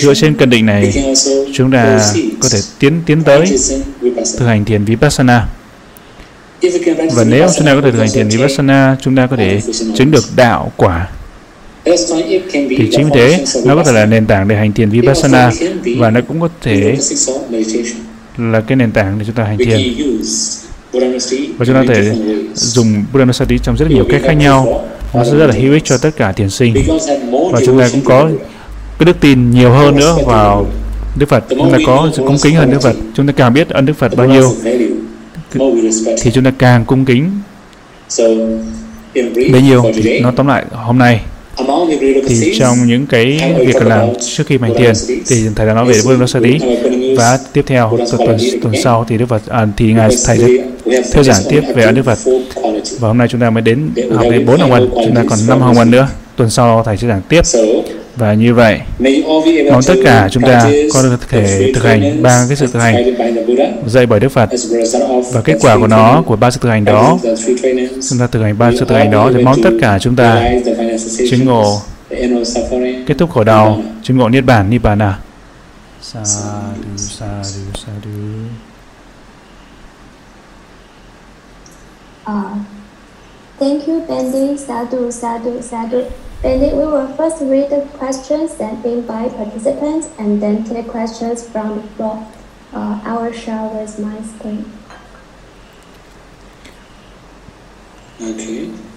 Dựa trên cân định này chúng ta có thể tiến tiến tới thực hành thiền vipassana. Và nếu chúng ta có thể thực hành thiền vipassana chúng ta có thể chứng được đạo quả. Thì chính vì thế nó có thể là nền tảng để hành thiền vipassana và nó cũng có thể là cái nền tảng để chúng ta hành thiền. và chúng ta có thể dùng Buddhanusati trong rất nhiều cách khác nhau. nó sẽ rất là hữu ích cho tất cả thiền sinh. Và chúng ta cũng có cái đức tin nhiều hơn nữa vào Đức Phật. Chúng ta có sự cung kính hơn Đức Phật. chúng ta càng biết ơn Đức Phật bao nhiêu thì chúng ta càng cung kính bấy nhiêu nó tóm lại hôm nay. thì trong những cái việc làm trước khi hành thiền thì thầy đã nói về Buddha và tiếp theo tuần tuần sau thì Đức Phật à, thì ngài thầy sẽ theo giảng tiếp về Đức Phật. Và hôm nay chúng ta mới đến học đến bốn hồng ân chúng ta còn năm hồng ân nữa. Tuần sau thầy sẽ giảng tiếp. Và như vậy mong tất cả chúng ta có thể thực hành ba cái sự thực hành dạy bởi Đức Phật. và kết quả của nó của ba sự thực hành đó chúng ta thực hành ba sự thực hành đó thì mong tất cả chúng ta chứng ngộ kết thúc khổ đau chứng ngộ niết bàn nibbana sa du sa du Uh, thank you, Bendy. Sadhu, sadhu, sadhu. Bendy, we will first read the questions sent in by participants and then take questions from the floor. Uh, I will share with my screen. Okay.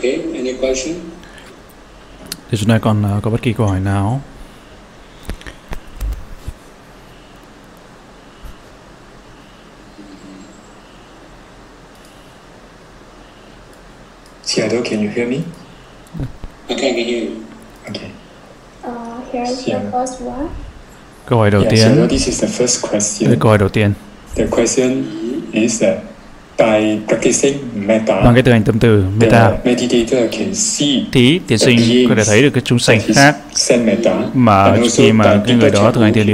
Okay, any question? Thì chúng ta còn uh, có bất kỳ câu hỏi nào? Seattle, can you hear me? Okay, I can hear you. Okay. Uh, here's the Yeah. first one. Câu hỏi đầu Yeah, so tiên, this is the first question. câu hỏi đầu tiên. The question is that Bằng cái thực hành tâm từ can see. Thì tiến sinh có thể thấy được cái chúng sanh khác. mà khi mà cái người đó thực hành thiền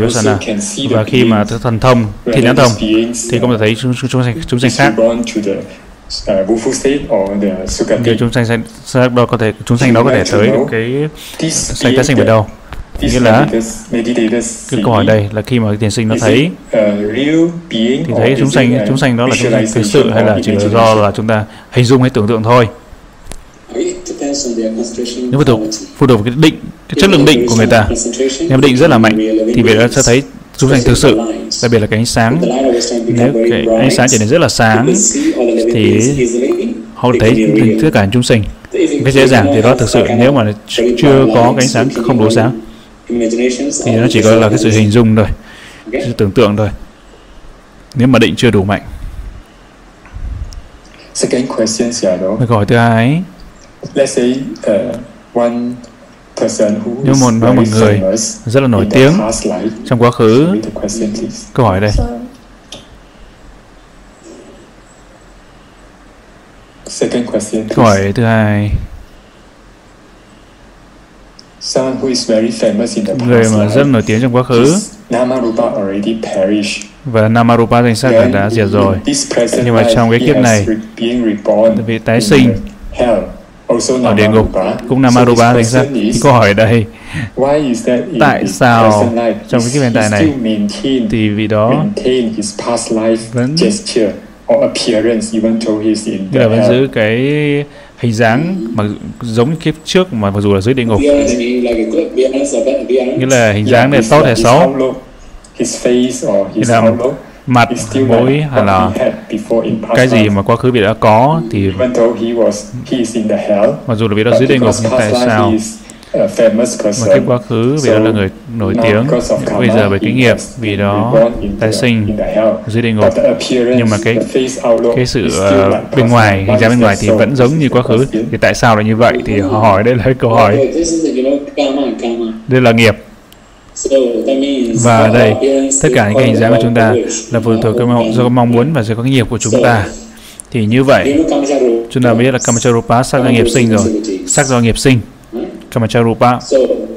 see the và khi mà thần thông, thiên nhãn thông thì có thể thấy chúng, chúng, chúng, sanh, chúng sanh khác. uh, thì Sukati. chúng sanh sanh đó có thể chúng sanh đó có thể tới cái sanh tái sinh ở đâu Nghĩa là cái câu hỏi đây là khi mà thiền sinh nó thấy thì thấy is chúng sanh a chúng sanh đó là chúng sanh thực sự hay là chỉ là do là chúng ta hình dung hay tưởng tượng thôi. Nếu phụ thuộc phụ thuộc vào cái định cái chất lượng định của người ta. Nếu định rất là mạnh thì việc đó sẽ thấy chúng sanh thực sự đặc biệt là cái ánh sáng. Nếu cái ánh sáng trở nên rất là sáng thì họ thấy tất cả chúng sinh cái dễ dàng thì đó thực sự nếu mà chưa có cái ánh sáng không đủ sáng thì nó chỉ có là cái sự hình dung thôi sự tưởng tượng thôi. Nếu mà định chưa đủ mạnh. Second question. Và câu hỏi thứ hai. Let's say uh, one person who Nếu một- nói một người rất là nổi tiếng trong quá khứ câu hỏi đây. So, Second question, câu please. hỏi thứ hai Someone who is very famous in the người mà rất nổi tiếng trong quá khứ. và Namarupa danh là Then đã diệt rồi. this present Nhưng mà trong cái kiếp này, re- being reborn vì tái in sinh ở địa ngục cũng Namarupa danh question thì câu hỏi đây Why is that in Tại sao present life, trong cái kiếp hiện tại này thì vì đó maintain his past life Vẫn- gesture or appearance even though he's in nghĩa là the vẫn giữ cái hình dáng mà giống như kiếp trước mà mặc dù là dưới địa ngục. Nghĩa là hình dáng này hay his xấu his là mặt mũi hay là cái gì mà quá khứ vị đã có thì mặc dù là vị đó dưới địa ngục nhưng tại sao person cái quá khứ vì đó là người nổi tiếng. bây giờ kinh nghiệm has vì đó tái sinh dưới địa ngục. Nhưng mà cái- cái sự ờ, bên ngoài hình dáng bên ngoài thì vẫn giống như quá khứ. thì tại sao lại như vậy? Thì họ hỏi đây là cái câu hỏi. đây là nghiệp. Và đây tất cả những cái hình dáng của chúng ta là phụ thuộc cái mong, do cái mong muốn và do cái nghiệp của chúng ta. Thì như vậy chúng ta biết là kamacharupa sắc do nghiệp sinh rồi. Sắc do nghiệp sinh kamacharupa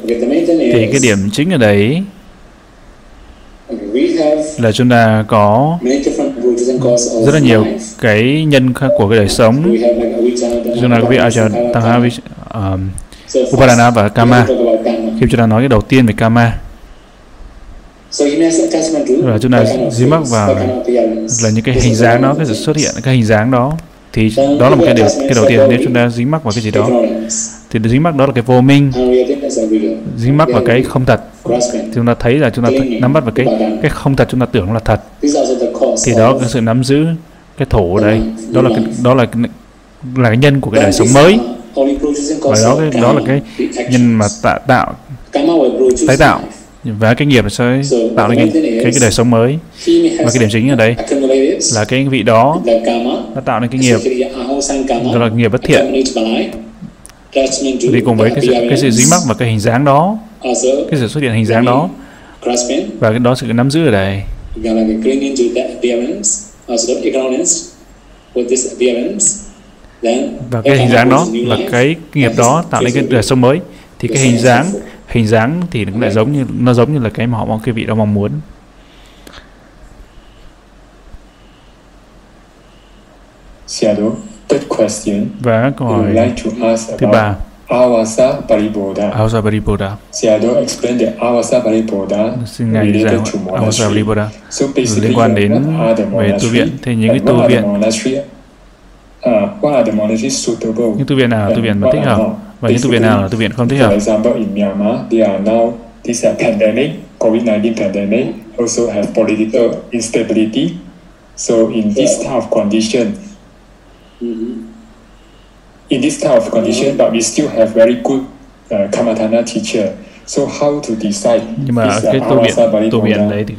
thì cái điểm chính ở đấy là chúng ta có rất là nhiều cái nhân của cái đời sống. Chúng ta có biết Ajahn Tangha um, Upadana và Kama. khi chúng ta nói cái đầu tiên về Kama và chúng ta dính mắc vào là những cái hình dáng đó cái sự xuất hiện cái hình dáng đó thì đó là một cái điều cái đầu tiên. Nếu chúng ta dính mắc vào cái gì đó thì dính mắc đó là cái vô minh. Dính mắc vào cái không thật. Thì chúng ta thấy là chúng ta nắm bắt vào cái cái không thật chúng ta tưởng là thật. Thì đó là sự nắm giữ cái thủ ở đây. Đó là cái, đó là là cái nhân của cái đời sống mới. Và đó cái đó là cái nhân mà tạo tạo tái tạo. Và cái nghiệp sẽ tạo nên cái, cái, cái đời sống mới. Và cái điểm chính ở đây là cái vị đó nó tạo nên cái nghiệp. Đó là nghiệp bất thiện đi cùng với cái sự, cái sự dính mắc và cái hình dáng đó cái sự xuất hiện hình dáng đó. Và cái đó sự nắm giữ ở đây. Và cái hình dáng đó và cái nghiệp đó tạo nên cái đời sống mới. Thì cái hình dáng hình dáng thì nó lại giống như nó giống như là cái mà họ mong cái vị đó mong muốn và câu hỏi thứ ba Awasa Pariboda. Awasa Pariboda. That Awasa Pariboda Xin Ngài giảng Awasa Pariboda so liên quan đến về tu viện. Thì những cái tu viện những tu viện nào là tu viện mà thích hợp và những tu viện nào là tu viện không thích hợp. For example, in Myanmar, there are now this pandemic, COVID-19 pandemic, also have political instability. So in this of condition, in this type of condition, but we still have very good uh, Kamatana teacher. So how to decide nhưng mà cái tu viện tu viện đấy thì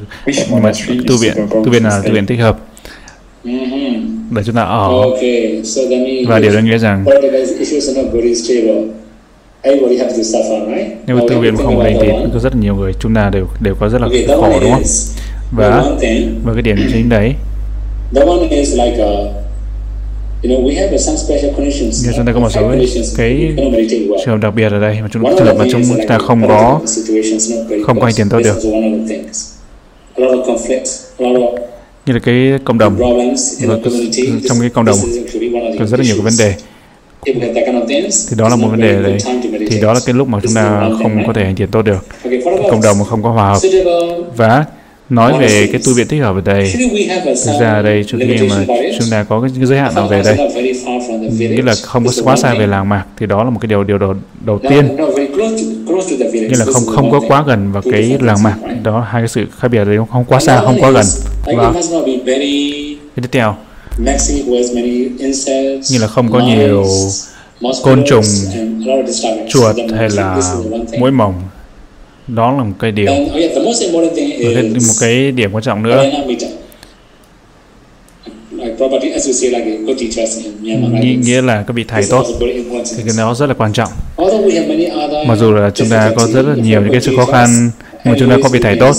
nhưng mà tu viện tu viện là tu viện thích hợp? Mm-hmm. để chúng ta ở và điều đó nghĩa rằng nếu tu viện không lành thì có rất nhiều người chúng ta đều đều có rất là khổ đúng không? và và cái điểm chính đấy nhưng chúng ta có một số cái trường hợp đặc biệt ở đây mà chúng trường hợp mà chúng ta không có không có hành tiền tốt được. như là cái cộng đồng. trong cái cộng đồng. có rất là nhiều cái vấn đề. thì đó là một vấn đề đấy. thì đó là cái lúc mà chúng ta không có thể hành tiền tốt được. Cộng đồng mà không có hòa hợp. Và nói về cái tu viện thích hợp ở đây. thực ra ở đây trước khi mà chúng ta có cái giới hạn nào về đây. nghĩa là không có quá xa về làng mạc thì đó là một cái điều điều đầu, đầu tiên. nghĩa là không không có quá gần vào cái làng mạc. đó hai cái sự khác biệt đấy không quá xa không quá gần. và cái tiếp theo. Như là không có nhiều côn trùng chuột hay là mũi mồng đó là một cái điều. Một cái, một cái điểm quan trọng nữa. nghĩa là các vị thầy tốt thì cái đó rất là quan trọng. Mặc dù là chúng ta có rất là nhiều những cái sự khó khăn mà chúng ta có vị thầy tốt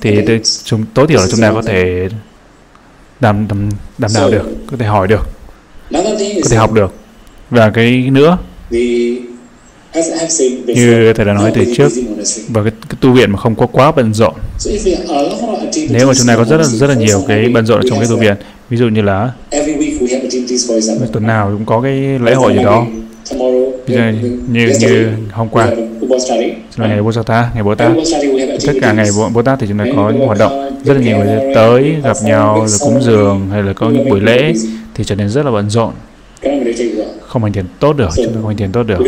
thì chúng tối thiểu là chúng ta có thể đàm đàm đàm đạo được có thể hỏi được có thể học được. Và cái nữa như thầy đã nói từ trước và cái, cái tu viện mà không có quá bận rộn. Nếu mà chúng ta có rất là rất là nhiều cái bận rộn trong cái tu viện ví dụ như là tuần nào cũng có cái lễ hội gì đó. ví dụ như như hôm qua. là ngày Bồ Tát ngày Bồ Tát. Tất cả ngày Bồ Tát thì chúng ta có những hoạt động. rất là nhiều người tới gặp nhau rồi cúng dường hay là có những buổi lễ thì trở nên rất là bận rộn không hành thiền tốt được chúng ta không hành thiền tốt được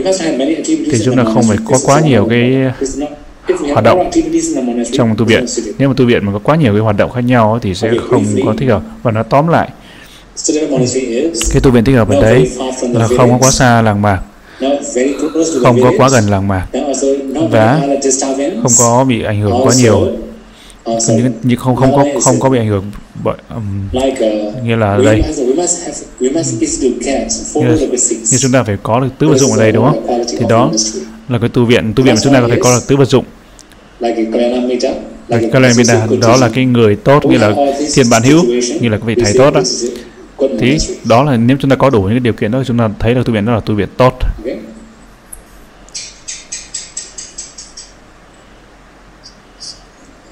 thì chúng ta không phải có quá nhiều cái hoạt động trong tu viện nếu mà tu viện mà có quá nhiều cái hoạt động khác nhau thì sẽ không có thích hợp và nó tóm lại cái tu viện thích hợp ở đấy là không có quá xa làng mạc không có quá gần làng mạc và không có bị ảnh hưởng quá nhiều nhưng, nhưng không không có không có bị ảnh hưởng bởi um, nghĩa là đây. như, như chúng ta phải có được tứ vật dụng ở đây đúng không? thì đó là cái tu viện tu viện mà chúng ta có thể có được tứ vật dụng. Kalamita đó là cái người tốt nghĩa là thiên bản hữu như là cái vị thầy tốt đó. thì đó là nếu chúng ta có đủ những điều kiện đó chúng ta thấy là tu viện đó là tu viện tốt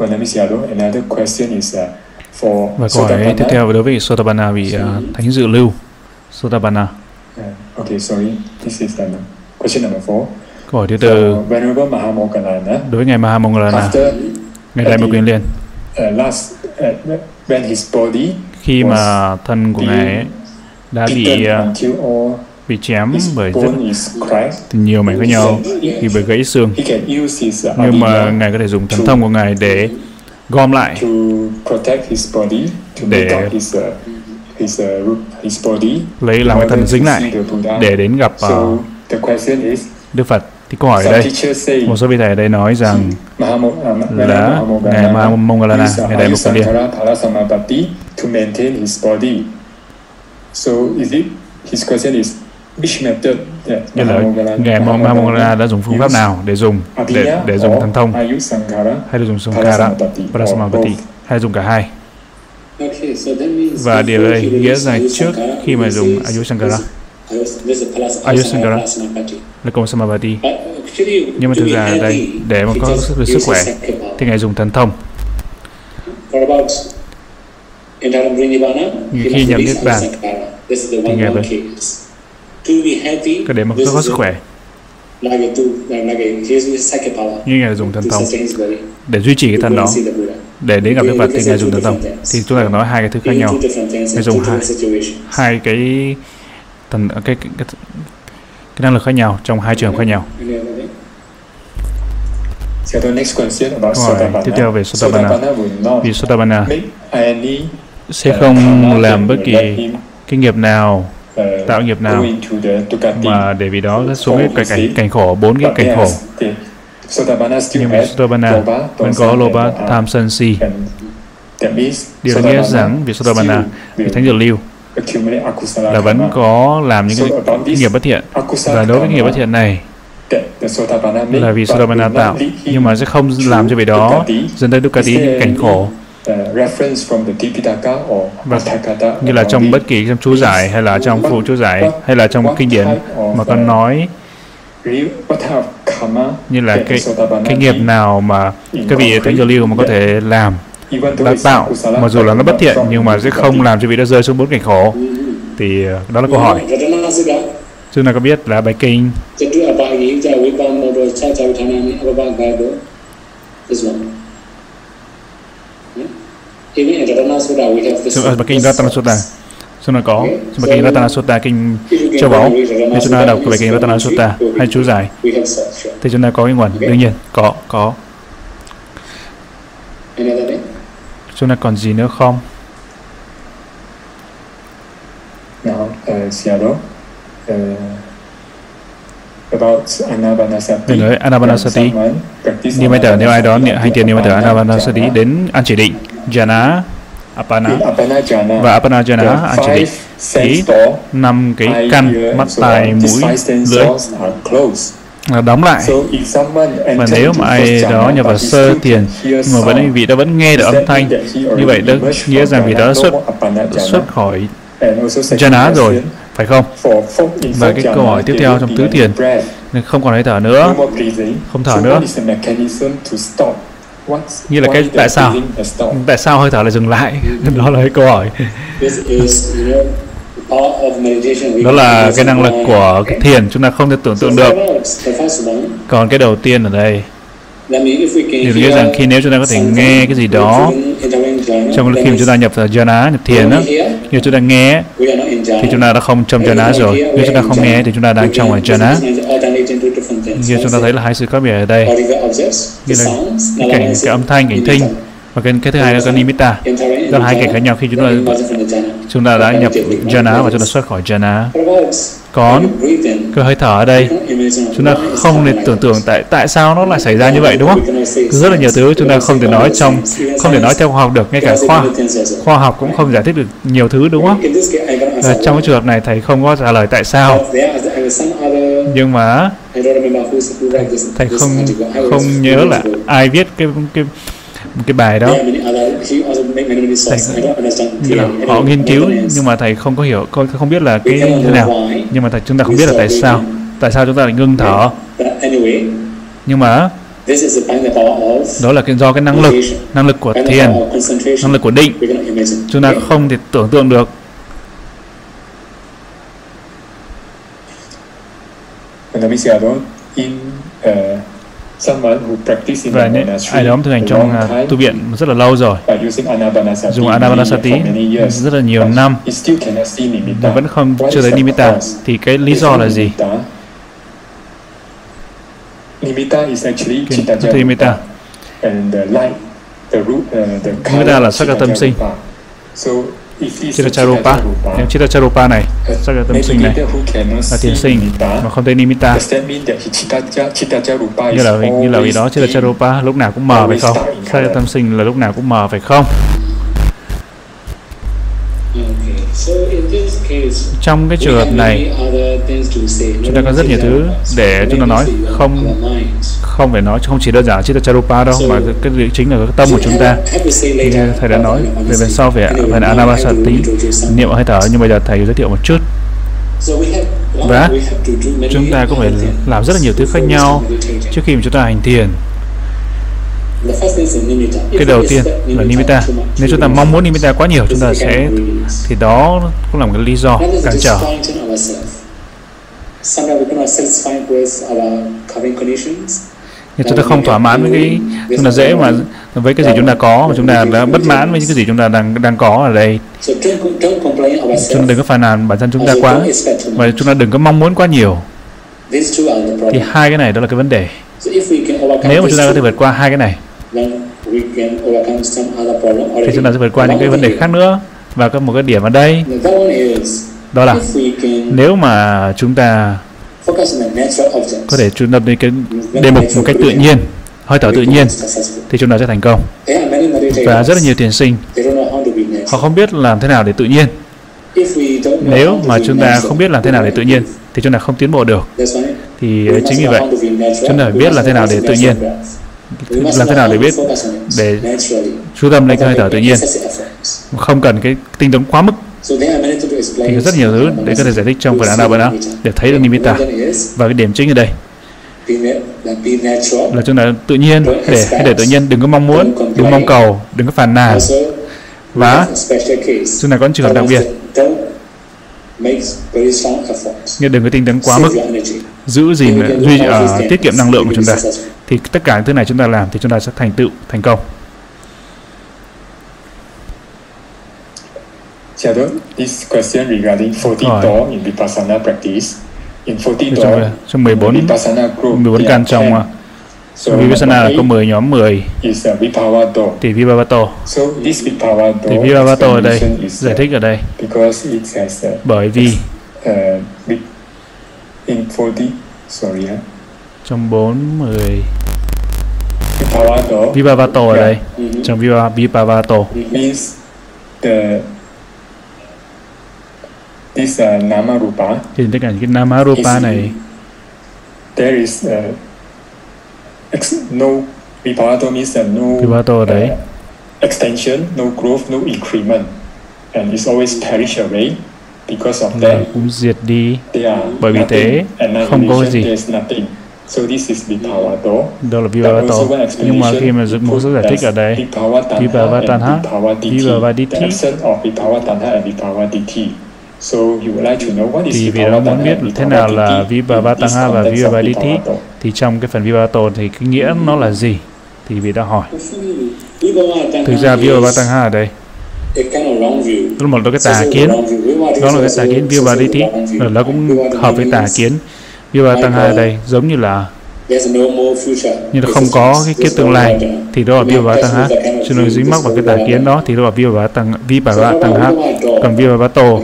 Another question is uh, for Và câu hỏi tiếp theo đối với Sotabana vị uh, thánh dự lưu Sotabana. Uh, okay, sorry. This is the question number four. Câu hỏi thứ tư. So, Venerable Mahamoggallana. Đối với ngài Mahamoggallana. Ngài Đại Mục Quyền Liên. Uh, last, uh, when his body khi mà thân của ngài ấy đã bị uh, bị chém bởi rất nhiều mảnh khác nhau bị bởi gãy xương. nhưng mà ngài có thể dùng thần thông của ngài để gom lại để lấy làm cái thần dính lại để đến gặp uh, Đức Phật thì câu hỏi ở đây. một số vị thầy ở đây nói rằng là ngài Mahamoggallana ngài đại mục Liên So is it his question is như là ngài Mahamoggallana đã dùng phương pháp nào để dùng? Để để dùng thần thông. Hay là dùng Sankara Parasamapati hay dùng cả hai. Và điều đây nghĩa rằng trước khi mà dùng Ayusankara Ayusankara là công Samavati nhưng mà thực ra ở đây để mà có sức, sức khỏe thì ngài dùng thần thông. Khi nhập niết bàn thì ngài vậy cái để mà có sức khỏe. Như ngài dùng thần thông để duy trì cái thân đó. để đến gặp Đức Phật thì ngài dùng thần thông thì chúng ta nói hai cái thứ khác nhau. ngài dùng hai hai cái thần cái, cái, cái, cái năng lực khác nhau trong hai trường khác nhau. Hỏi tiếp theo về Sotabana vì Sotabana sẽ không làm bất kỳ cái nghiệp nào tạo nghiệp nào? mà để vì đó nó xuống cái cảnh cảnh khổ bốn cái cảnh khổ. nhưng Sotabana vẫn có Loba tham sân si điều nghĩa rằng vì Sotabana vì thánh dược lưu là vẫn có làm những cái nghiệp bất thiện. Và đối với nghiệp bất thiện này là vì Sotabana tạo. nhưng mà sẽ không làm cho vị đó dẫn tới Dukkati những cảnh khổ và như là trong bất kỳ trong chú giải hay là trong phụ chú giải hay là trong kinh điển mà con nói. Như là cái cái nghiệp nào mà các vị thánh giáo lưu mà có thể làm. Đã tạo mặc dù là nó bất thiện nhưng mà sẽ không làm cho vị đó rơi xuống bốn cảnh khổ. Thì đó là câu hỏi. Chúng ta có biết là bài kinh. Ở bài kinh Ratana Sutta chúng ta có bài kinh Ratana Sutta kinh châu báu. Nếu chúng ta đọc bài kinh Ratana Sutta hay chú giải. thì chúng ta có cái nguồn. Đương nhiên có có. Chúng ta còn gì nữa không? Now, uh, Seattle, uh, Về nói hơi thở nếu ai đó hành thiền thở Anapanasati đến an chỉ định. Jana, Apana. Và Apana Jana an chỉ định. thì năm cái căn mắt tai mũi lưỡi. đóng lại. Và nếu mà ai đó nhập vào sơ tiền mà vẫn vị đó vẫn nghe được âm thanh như vậy đó nghĩa rằng vị đó xuất xuất khỏi jhana rồi phải không? Và cái câu hỏi tiếp theo trong tứ thiền. không còn hơi thở nữa. Không thở nữa. như là cái tại sao? tại sao hơi thở lại dừng lại? Đó là cái câu hỏi. Đó là cái năng lực của thiền chúng ta không thể tưởng tượng được. còn cái đầu tiên ở đây. Điều nghĩa rằng khi nếu chúng ta có thể nghe cái gì đó trong khi mà chúng ta nhập vào jhana nhập thiền đó nếu chúng ta nghe thì chúng ta đã không trong jhana rồi. nếu chúng ta không nghe thì chúng ta đang trong ngoài jhana như chúng ta thấy là hai sự khác biệt ở đây. Như là cái cảnh cái âm thanh cảnh thinh. Và cái, cái thứ hai là cái nimitta. Đó là hai cảnh khác nhau khi chúng ta chúng ta đã nhập jhana và chúng ta xuất khỏi jhana. Còn cái hơi thở ở đây. chúng ta không thể tưởng tượng tại tại sao nó lại xảy ra như vậy đúng không? Rất là nhiều thứ chúng ta không thể nói trong không thể nói theo khoa học được. Ngay cả khoa khoa học cũng không giải thích được nhiều thứ đúng không và trong cái trường hợp này thầy không có trả lời tại sao. Nhưng mà thầy không không nhớ là ai viết cái cái cái bài đó. Thầy, là họ nghiên cứu nhưng mà thầy không có hiểu không, không biết là cái như thế nào. Nhưng mà thầy, chúng ta không biết là tại sao. Tại sao chúng ta lại ngưng thở? Nhưng mà đó là cái do cái năng lực năng lực của thiền năng lực của định. Chúng ta không thể tưởng tượng được. In uh, và những ai đó thực hành trong uh, tu viện rất là lâu rồi. dùng anapanasati rất là nhiều năm. mà vẫn không chưa thấy nimitta thì cái lý do là gì? Nimitta is actually nimitta and the light the root uh, the nimitta là sắc tâm sinh so Chittacharupa Nếu Chittacharupa này. Sắc là tâm sinh này. Là thiền sinh Mà không tên Nimitta. Như là như là vì đó Chittacharupa lúc nào cũng mờ phải không? Sắc là tâm sinh là lúc nào cũng mờ phải không trong cái trường hợp này chúng ta có rất nhiều thứ để chúng ta nói. Không không phải nói không chỉ đơn giản chỉ là charupa đâu mà cái việc chính là cái tâm của chúng ta. như thầy đã nói về bên sau về về anapasati niệm hơi thở nhưng bây giờ thầy giới thiệu một chút. Và chúng ta cũng phải làm rất là nhiều thứ khác nhau trước khi mà chúng ta hành thiền cái đầu tiên là nimitta nếu chúng ta mong muốn nimitta quá nhiều chúng ta sẽ thì đó cũng là một cái lý do cản trở nhưng chúng ta không thỏa mãn với cái chúng ta dễ mà với cái gì chúng ta có mà chúng ta đã bất mãn với những cái gì chúng ta đang đang có ở đây chúng ta đừng có phàn nàn bản thân chúng ta quá và chúng ta đừng có mong muốn quá nhiều thì hai cái này đó là cái vấn đề nếu mà chúng ta có thể vượt qua hai cái này thì chúng ta sẽ vượt qua những cái vấn đề khác nữa và có một cái điểm ở đây. Đó là nếu mà chúng ta có thể chú tâm đến cái đề mục một cách tự nhiên hơi thở tự nhiên thì chúng ta sẽ thành công. Và rất là nhiều tiền sinh. Họ không biết làm thế nào để tự nhiên. Nếu mà chúng ta không biết làm thế nào để tự nhiên thì chúng ta không tiến bộ được. Thì chính vì vậy chúng ta phải biết là thế nào để tự nhiên làm thế nào để biết? để chú tâm lên cái hơi thở tự nhiên. không cần cái tinh tấn quá mức. Thì có rất nhiều thứ để có thể giải thích trong phần Anapana để thấy được nimitta và cái điểm chính ở đây. là chúng ta tự nhiên để hãy để tự nhiên đừng có mong muốn đừng mong cầu đừng có phàn nàn. Và chúng ta có trường hợp đặc biệt. nhưng đừng có tinh tấn quá mức. giữ gìn duy uh, tiết kiệm năng lượng của chúng ta thì tất cả những thứ này chúng ta làm thì chúng ta sẽ thành tựu thành công. Shadow, this question regarding 40 door in Vipassana practice. In 40 door, trong 14, Vipassana group, 14 căn trong So Vipassana là có 10 nhóm 10 is a Vipavato. Thì Vipavato. So this Vipavato thì Vipavato ở đây. giải thích ở đây. because it has a, bởi vì uh, in 40 sorry huh? trong 4 10 Vipavato ở đây. Mm-hmm. trong Vipavato means the this uh, nama rupa thì tất cả những cái nama rupa này. There is uh, no vipavato means uh, no vipavato ở đấy uh, extension no growth no increment. And it's always perish away because of that. cũng diệt đi. Bởi vì thế không có gì So this is Vipavato. Đó là Vipavato. Nhưng mà khi mà một số giải thích ở đây, Vipavatanha, Vipavaditi, So you would like to know what is thì vì đó muốn biết thế nào là Vipavatanha và Vipavaditi thì trong cái phần Vipavato thì cái nghĩa nó là gì? Thì vì đã hỏi. Thực ra Vipavatanha ở đây đó là một cái tà kiến. Đó là cái tà kiến Vipavaditi rồi nó cũng hợp với tà kiến Vipavatanha ở đây giống như là nhưng nó không có cái kiếp tương lai. thì đó là Vipavatanha cho nên dính mắc vào cái tà kiến đó thì đó là Vipavatanha Vipavatanha còn Vipavato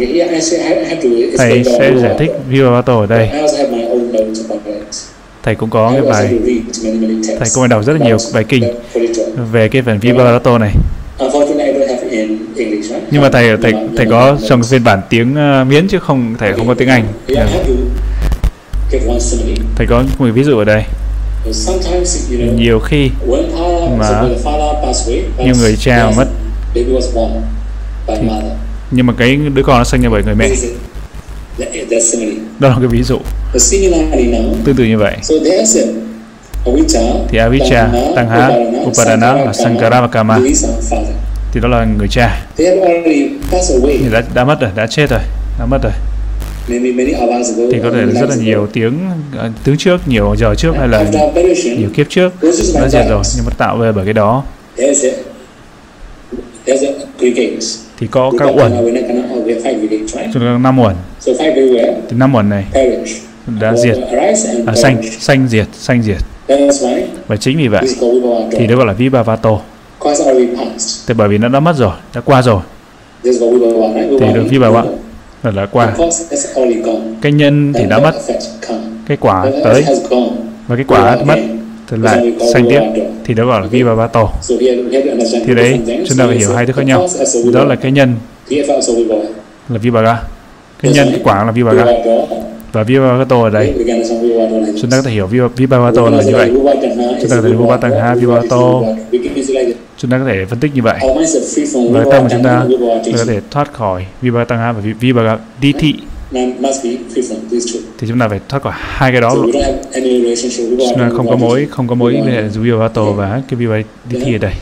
thầy sẽ giải thích Vipavato ở đây. Thầy cũng có cái bài thầy cũng phải đọc rất là nhiều bài kinh về cái phần Vipavato này. Nhưng mà thầy thầy thầy có trong phiên bản tiếng uh, miến chứ không thầy không có tiếng Anh. Yeah. Thầy có một ví dụ ở đây. Nhiều khi mà nhiều người cha mất thì, nhưng mà cái đứa con nó sinh ra bởi người mẹ. Đó là cái ví dụ. Tương tự như vậy. thì avicca tanha upadana và sankara và kama. Thì đó là người cha. Thì đã đã mất rồi đã chết rồi đã mất rồi thì có thể là rất là nhiều tiếng uh, tiếng trước nhiều giờ trước hay là nhiều kiếp trước. Đã diệt rồi nhưng mà tạo về bởi cái đó. Thì có các uẩn. chúng ta năm uẩn. Thì năm uẩn này đã diệt. à, xanh xanh diệt xanh diệt. Và chính vì vậy thì đó gọi là Vibhavato thì bởi vì nó đã mất rồi đã qua rồi. Thì được Vibhava là lại qua. Cái nhân thì đã mất. Cái quả tới. Và cái quả mất. Thì lại sanh tiếp. Thì đó gọi là Vibhavato thì đấy, chúng ta phải hiểu hai thứ khác nhau. Đó là cái nhân. Là Vibhaga cái nhân, cái quả là Vibhaga và Vibhavato ở đây. Chúng ta có thể hiểu Vibhavato là như vậy. Chúng ta có thể Vibhavatangha Vibhavato chúng ta có thể phân tích như vậy. Và tâm của chúng ta có thể thoát khỏi Vibhavatangha và Vibhagaditi thì chúng ta phải thoát khỏi hai cái đó. Chúng ta không có mối không có mối liên hệ giữa Vibhavato và cái Vibhagaditi ở đây.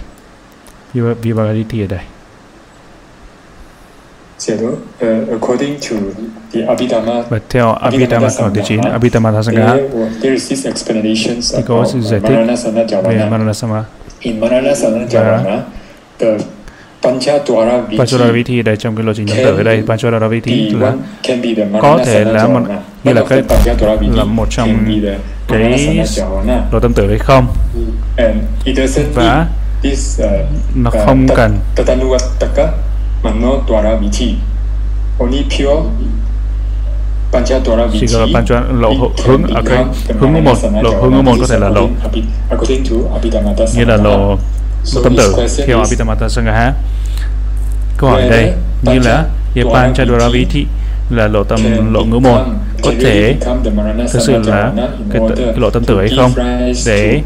Vibhagaditi ở đây. Uh, according to the Abhidhamma, và theo Abhidhamma khoảng thứ 9, Abhidhamma Thasanga, thì có sự giải thích về Maranasama. The Panchadwara Vithi đây trong cái lộ trình nhóm tử ở đây Panchadwara Vithi là có thể là một như là cái là một trong cái lộ tâm tử hay không? Và nó không cần Chỉ là Pancha lộ hướng ở cái hướng ngũ môn, lộ hướng ngũ môn có thể là lộ như là lộ tâm tử theo Abhidhamata Sangaha. Câu hỏi đây như là Panchadwara Vithi là lộ tâm lộ ngũ môn có thể thực sự là cái, cái lộ tâm tử hay không? để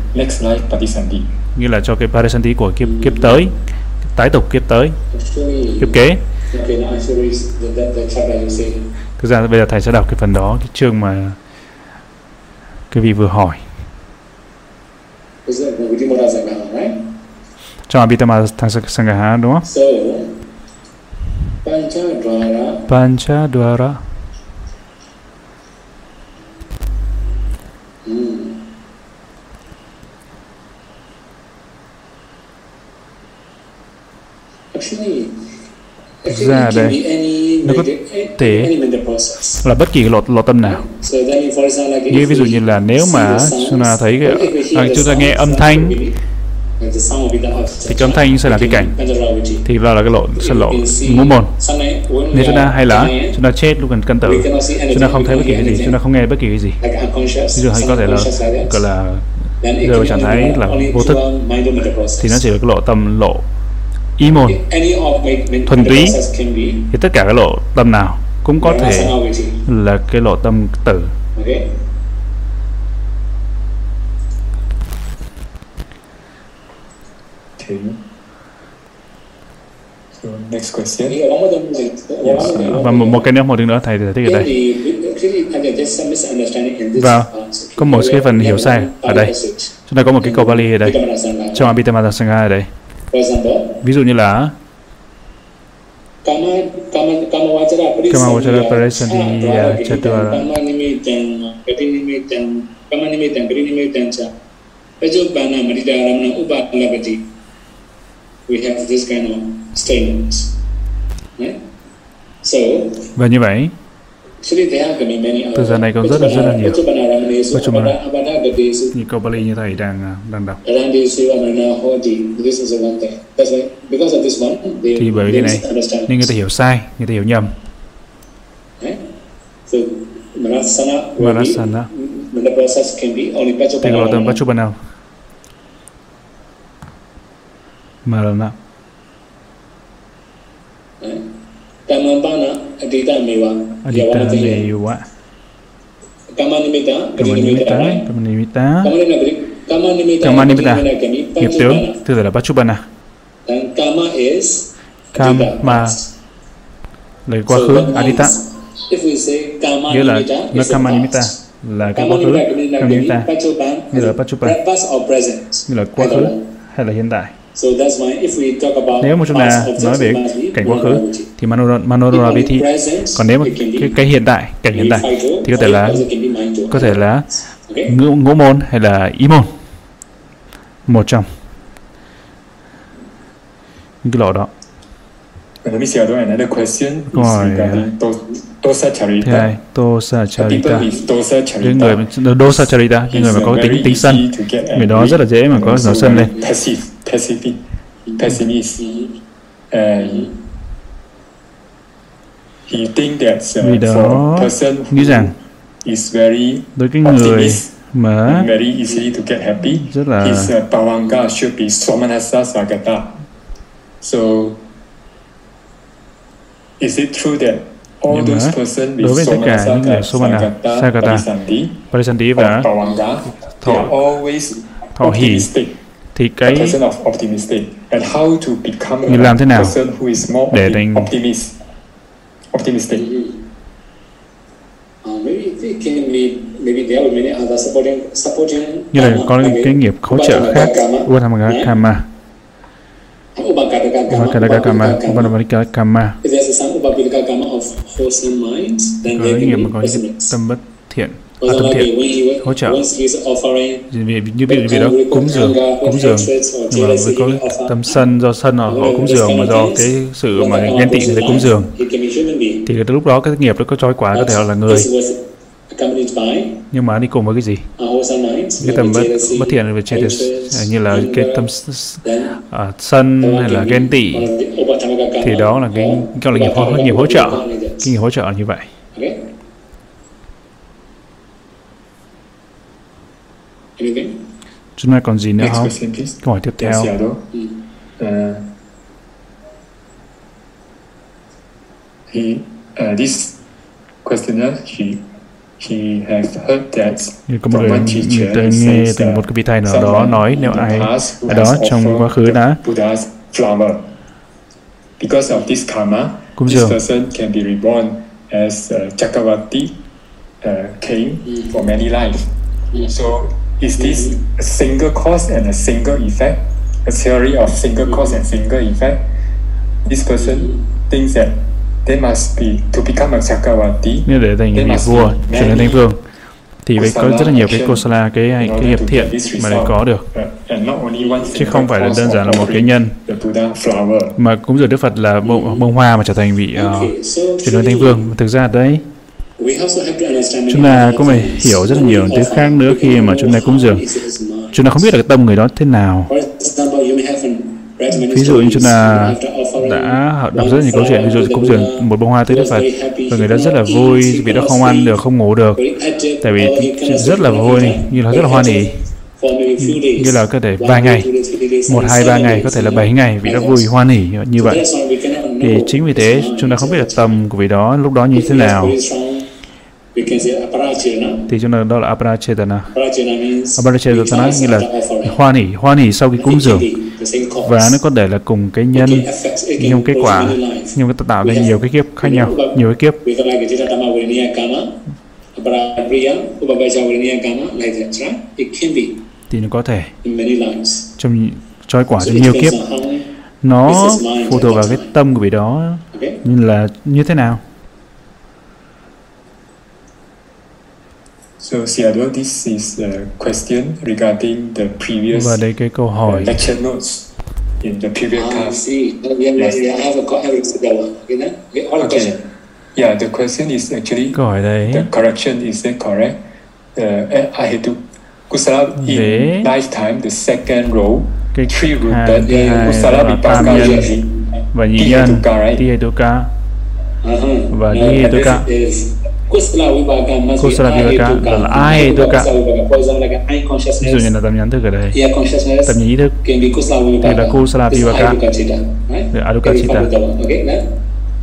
như là cho cái parisanti của kiếp kiếp tới tái tục kiếp tới. Kiếp kế thực ra bây giờ thầy sẽ đọc cái phần đó cái chương mà cái vị vừa hỏi. Trong Abhidhamma Sangaha đúng không? Panchadwara ra đây. nó có thể là bất kỳ lộ lộ tâm nào. Như ví dụ như là nếu mà chúng ta thấy à, chúng ta nghe âm thanh thì cái âm thanh sẽ là cái cảnh. thì đó là cái lộ sẽ lộ ngũ môn. nếu chúng ta hay là chúng ta chết lúc gần cân tử chúng ta không thấy bất kỳ cái gì chúng ta không nghe bất kỳ cái gì. Ví dụ hay có thể là gọi là rơi vào trạng thái là vô thức. thì nó chỉ là cái lộ tâm lộ ý môn thuần túy thì tất cả các lộ tâm nào cũng có thể là cái lộ tâm tử So next question. Yes. Và một, một cái nữa, một tiếng nữa thầy giải thích ở đây. Và có một cái phần hiểu sai ở đây. Chúng ta có một cái câu Bali ở đây. Trong Abhidhamma Sangha ở đây. Ví dụ như là Kamawachara Parisandhiya Chattvara Kamanimitan Karinimitan cha Pajopana Madita Ramana Upalapati We have this kind of statements right? So Và như vậy Thực ra này còn rất là rất là nhiều Nói chung là những câu Bali như thầy đang đang đọc. Thì bởi vì cái này nên người ta hiểu sai, người ta hiểu nhầm. Marasana Thì gọi là Vachubana Marana Kamapana Adita Mewa Adita Mewa Kamanimita Kamanimita Kamanimita Nghiệp tướng Thứ là Vachubana Kama là quá khứ Adita nghĩa là nó Kamanimita là cái quá khứ Kamanimita như là Pachupan như là quá khứ hay là hiện tại nếu mà chúng ta nói về cảnh quá khứ thì Manorodhara Vithi còn nếu mà cái, cái hiện tại cảnh hiện tại thì có thể là có thể là ngũ, ngũ môn hay là ý môn. Một trong. Những cái lỗ đó. Let me see another question. Câu hỏi Dosa Charita. Thứ hai, Dosa Charita. Những người Dosa Charita, những người mà có tính tính sân, người đó rất là dễ mà có nổi sân lên. Passive, pessimist. And he think that uh, Vì đó nghĩ rằng is very đối người mà very easily to get happy. rất là His uh, Pavanga should be Somanasa Sagata. So is it true that nhưng mà đối với tất cả những người Somana, Sagata, Parisanti và thọ, thọ hỷ thì cái như làm thế nào để thành optimistic. Như là có những cái nghiệp hỗ trợ khác. Upatamaka Kama Upakamaka Kama Upakamaka Kama có những nghiệp mà có những tâm bất thiện à, tâm thiện. hỗ trợ. vì như ví dụ đó cúng dường cúng dường. nhưng mà với có tâm sân do sân họ cúng dường mà do cái sự mà ghen tị thì cúng dường. thì lúc đó cái nghiệp đó có trói quả có thể là người. nhưng mà đi cùng với cái gì? Cái tâm bất, bất thiện về trên như là cái tâm uh, sân hay là ghen tị. thì đó là cái gọi là nghiệp hỗ, nghiệp hỗ trợ. cái nghiệp hỗ trợ như vậy chúng ta còn gì nữa không? câu hỏi tiếp theo. Uh, he, uh, this questioner he he has heard that có một người, người ta nghe từ một cái vị thầy nào đó nói nếu ai ở đó trong quá khứ đã. Because of this karma Cúng this dường. person can be reborn as uh, Chakravati uh, king for many lives. So is this a single cause and a single effect? A theory of single cause and single effect? This person thinks that they must be to become a Chakravati nếu để thành vị vua trở nên thanh vương thì phải có rất là nhiều cái kosala cái cái nghiệp thiện mà để có được. Chứ không phải là đơn giản là một cái nhân. mà cúng dường Đức Phật là bông, bông hoa mà trở thành vị uh, chuyển lên thanh vương. Thực ra đấy chúng ta cũng phải hiểu rất là nhiều thứ khác nữa khi mà chúng ta cúng dường. Chúng ta không biết cái tâm người đó thế nào. Ví dụ như chúng ta đã đọc rất nhiều câu chuyện ví dụ cúng dường một bông hoa tới Đức Phật và người đó rất là vui vì đó không ăn được không ngủ được. Tại vì rất là vui như là rất là hoan hỉ. như là có thể vài ngày một hai ba ngày có thể là bảy ngày vì đó vui hoan hỉ như vậy. Thì chính vì thế chúng ta không biết là tầm của vị đó lúc đó như thế nào thì chúng ta đó là aparachetana aparachetana nghĩa là hoan hỉ hoan hỉ sau khi cúng dường. và nó có thể là cùng cái nhân nhưng kết quả nhưng nó tạo ra nhiều cái kiếp khác nhau nhiều cái kiếp. thì nó có thể. trong trói quả trong nhiều kiếp. nó phụ thuộc vào cái tâm của vị đó. Như là như thế nào So Siado, this is a question regarding the previous Và đây cái câu hỏi lecture notes in the previous Ah, I class. see. Yes. I have a that one. Okay, then? Okay, all the Okay. question. Yeah, the question is actually câu hỏi đấy the correction is that correct? Uh, I had to Kusala in Để- lifetime the second row cái three hai rooted hai Kusala Yogi. và nhị nhân? Tihetuka Uh-huh. và Nihetuka this is Eye ví dụ consciousness, như là tâm nhãn thức ở đây tâm nhĩ thức thì là Kusala then?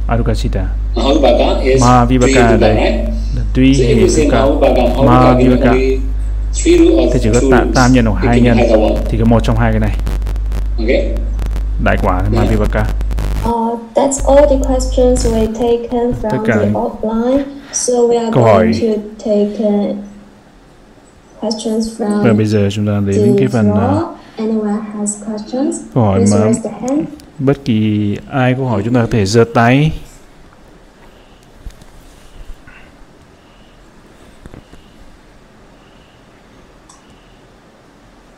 Adukachita Mahavibhaka is Mahavibhaka ở three đây là tuy only three root or thì chỉ có tạ, tam nhân hoặc hai nhân thì có một trong hai cái này đại quả là Mahavibhaka Uh, that's all the questions we've taken from the offline. So we are câu hỏi. uh, Và bây giờ chúng ta đến cái phần uh, câu hỏi mà bất kỳ ai có hỏi chúng ta có thể giơ tay.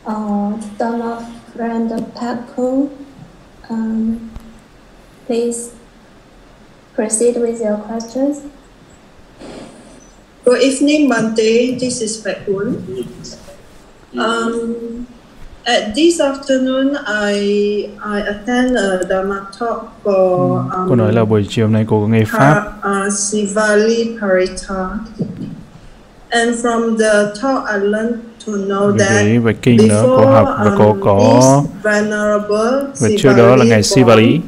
Uh, Donald Pakun, um, please proceed with your questions. Good evening, Monday. This is Pakun. Um, at this afternoon, I I attend a Dharma talk for um, Cô nói là buổi chiều nay cô có nghe pháp Pa- uh, Sivali Parita. And from the talk, I learned to know that thế về kinh nữa cô học và cô um, có this venerable và trước đó là ngài Sivali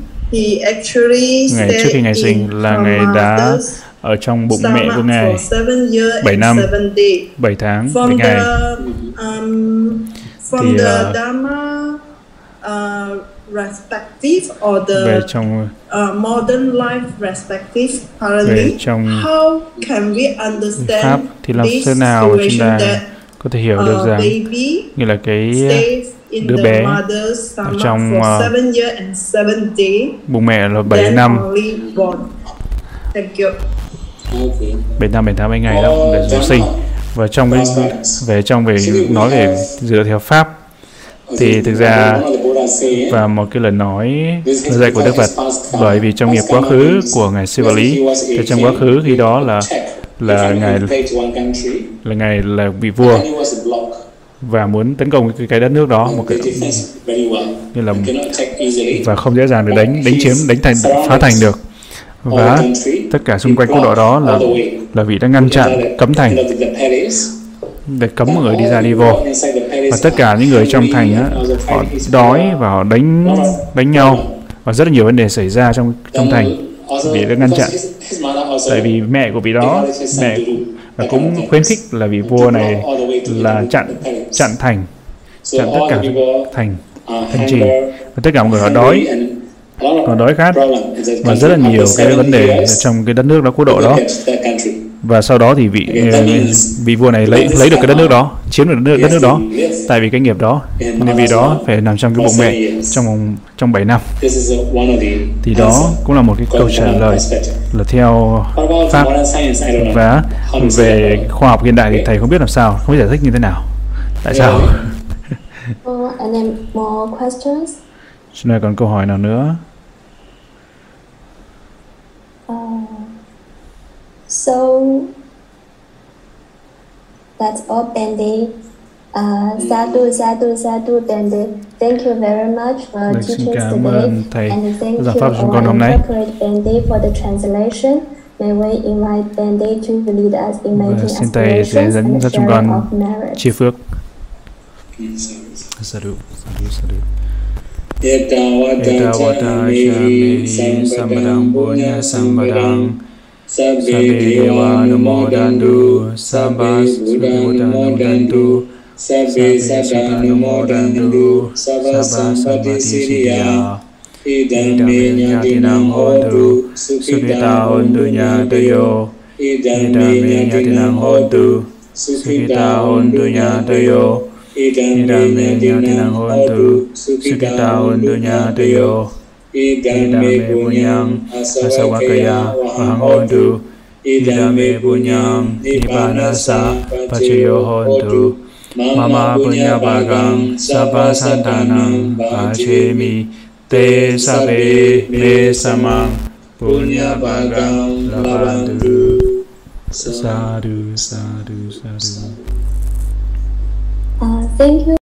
ngày trước khi ngài sinh in là ngài đã ở trong bụng mẹ của ngài for seven years bảy and năm. seven days. 7 tháng với From ngài the um, from Thì, the Dharma uh, perspective or về the trong uh, modern life perspective về currently, trong how can we pháp understand thì làm thế nào chúng ta that có thể hiểu được rằng baby như là cái stays in đứa the bé mother's stomach trong, for uh, bụng mẹ là 7 then năm. Thank you bảy năm bảy tháng mấy ngày đó để du sinh. Và trong cái về trong về nói về dựa theo pháp thì thực ra và một cái lời nói lời dạy của Đức Phật bởi vì trong nghiệp quá khứ của ngài Sivali thì trong quá khứ khi đó là là ngài là ngài là vị vua và muốn tấn công cái, cái đất nước đó một cái như là và không dễ dàng để đánh đánh chiếm đánh thành phá thành được và tất cả xung quanh quốc độ đó là là vị đã ngăn chặn cấm thành. để cấm mọi người đi ra đi vô và tất cả những người trong thành á, họ đói và họ đánh đánh nhau. Và rất là nhiều vấn đề xảy ra trong trong thành vị đã ngăn chặn. tại vì mẹ của vị đó mẹ và cũng khuyến khích là vị vua này là chặn chặn thành chặn tất cả thành thành trì. và tất cả mọi người họ đói họ đói khát. Và rất là nhiều cái vấn đề trong cái đất nước đó quốc độ đó. và sau đó thì vị ờ, vị vua này lấy lấy được cái đất nước đó chiếm được đất nước, đất nước đó. tại vì cái nghiệp đó nên vì đó phải nằm trong cái bụng mẹ trong vòng trong 7 năm. Thì đó cũng là một cái câu trả lời là theo pháp và về khoa học hiện đại thì thầy không biết làm sao không biết giải thích như thế nào. Tại sao? And then more questions. Chúng ta còn câu hỏi nào nữa Uh, so that's all, Bendy. Uh, sadhu, sadhu, sadhu, Bendy. Thank you very much for Vâng, xin teaching cảm today, ơn thầy and thank giảng you pháp chúng con hôm nay. for the translation. May we invite Bendy to lead us in Và making xin thầy sẽ aspirations dẫn and dắt chúng sharing con of merit. chia phước sadhu sadhu sadhu Eka wata chamehi sambadang punya sambadang. Sabe dewa numodandu Sabas buddha numodandu Sabe sada numodandu Sabas sampati siriya Idam me nyatinang Sukita hondunya tuyo Idam me nyatinang Sukita hondunya doyo idame nyatinan hontu sukita hontunya tuyo idame punyang asawakaya wahang hontu idame punyang nipanasa pacuyo hontu mama punya bagang sapa santanang pacemi te sabe me samang punya bagang labantu sadu sadu sadu, sadu. Thank you.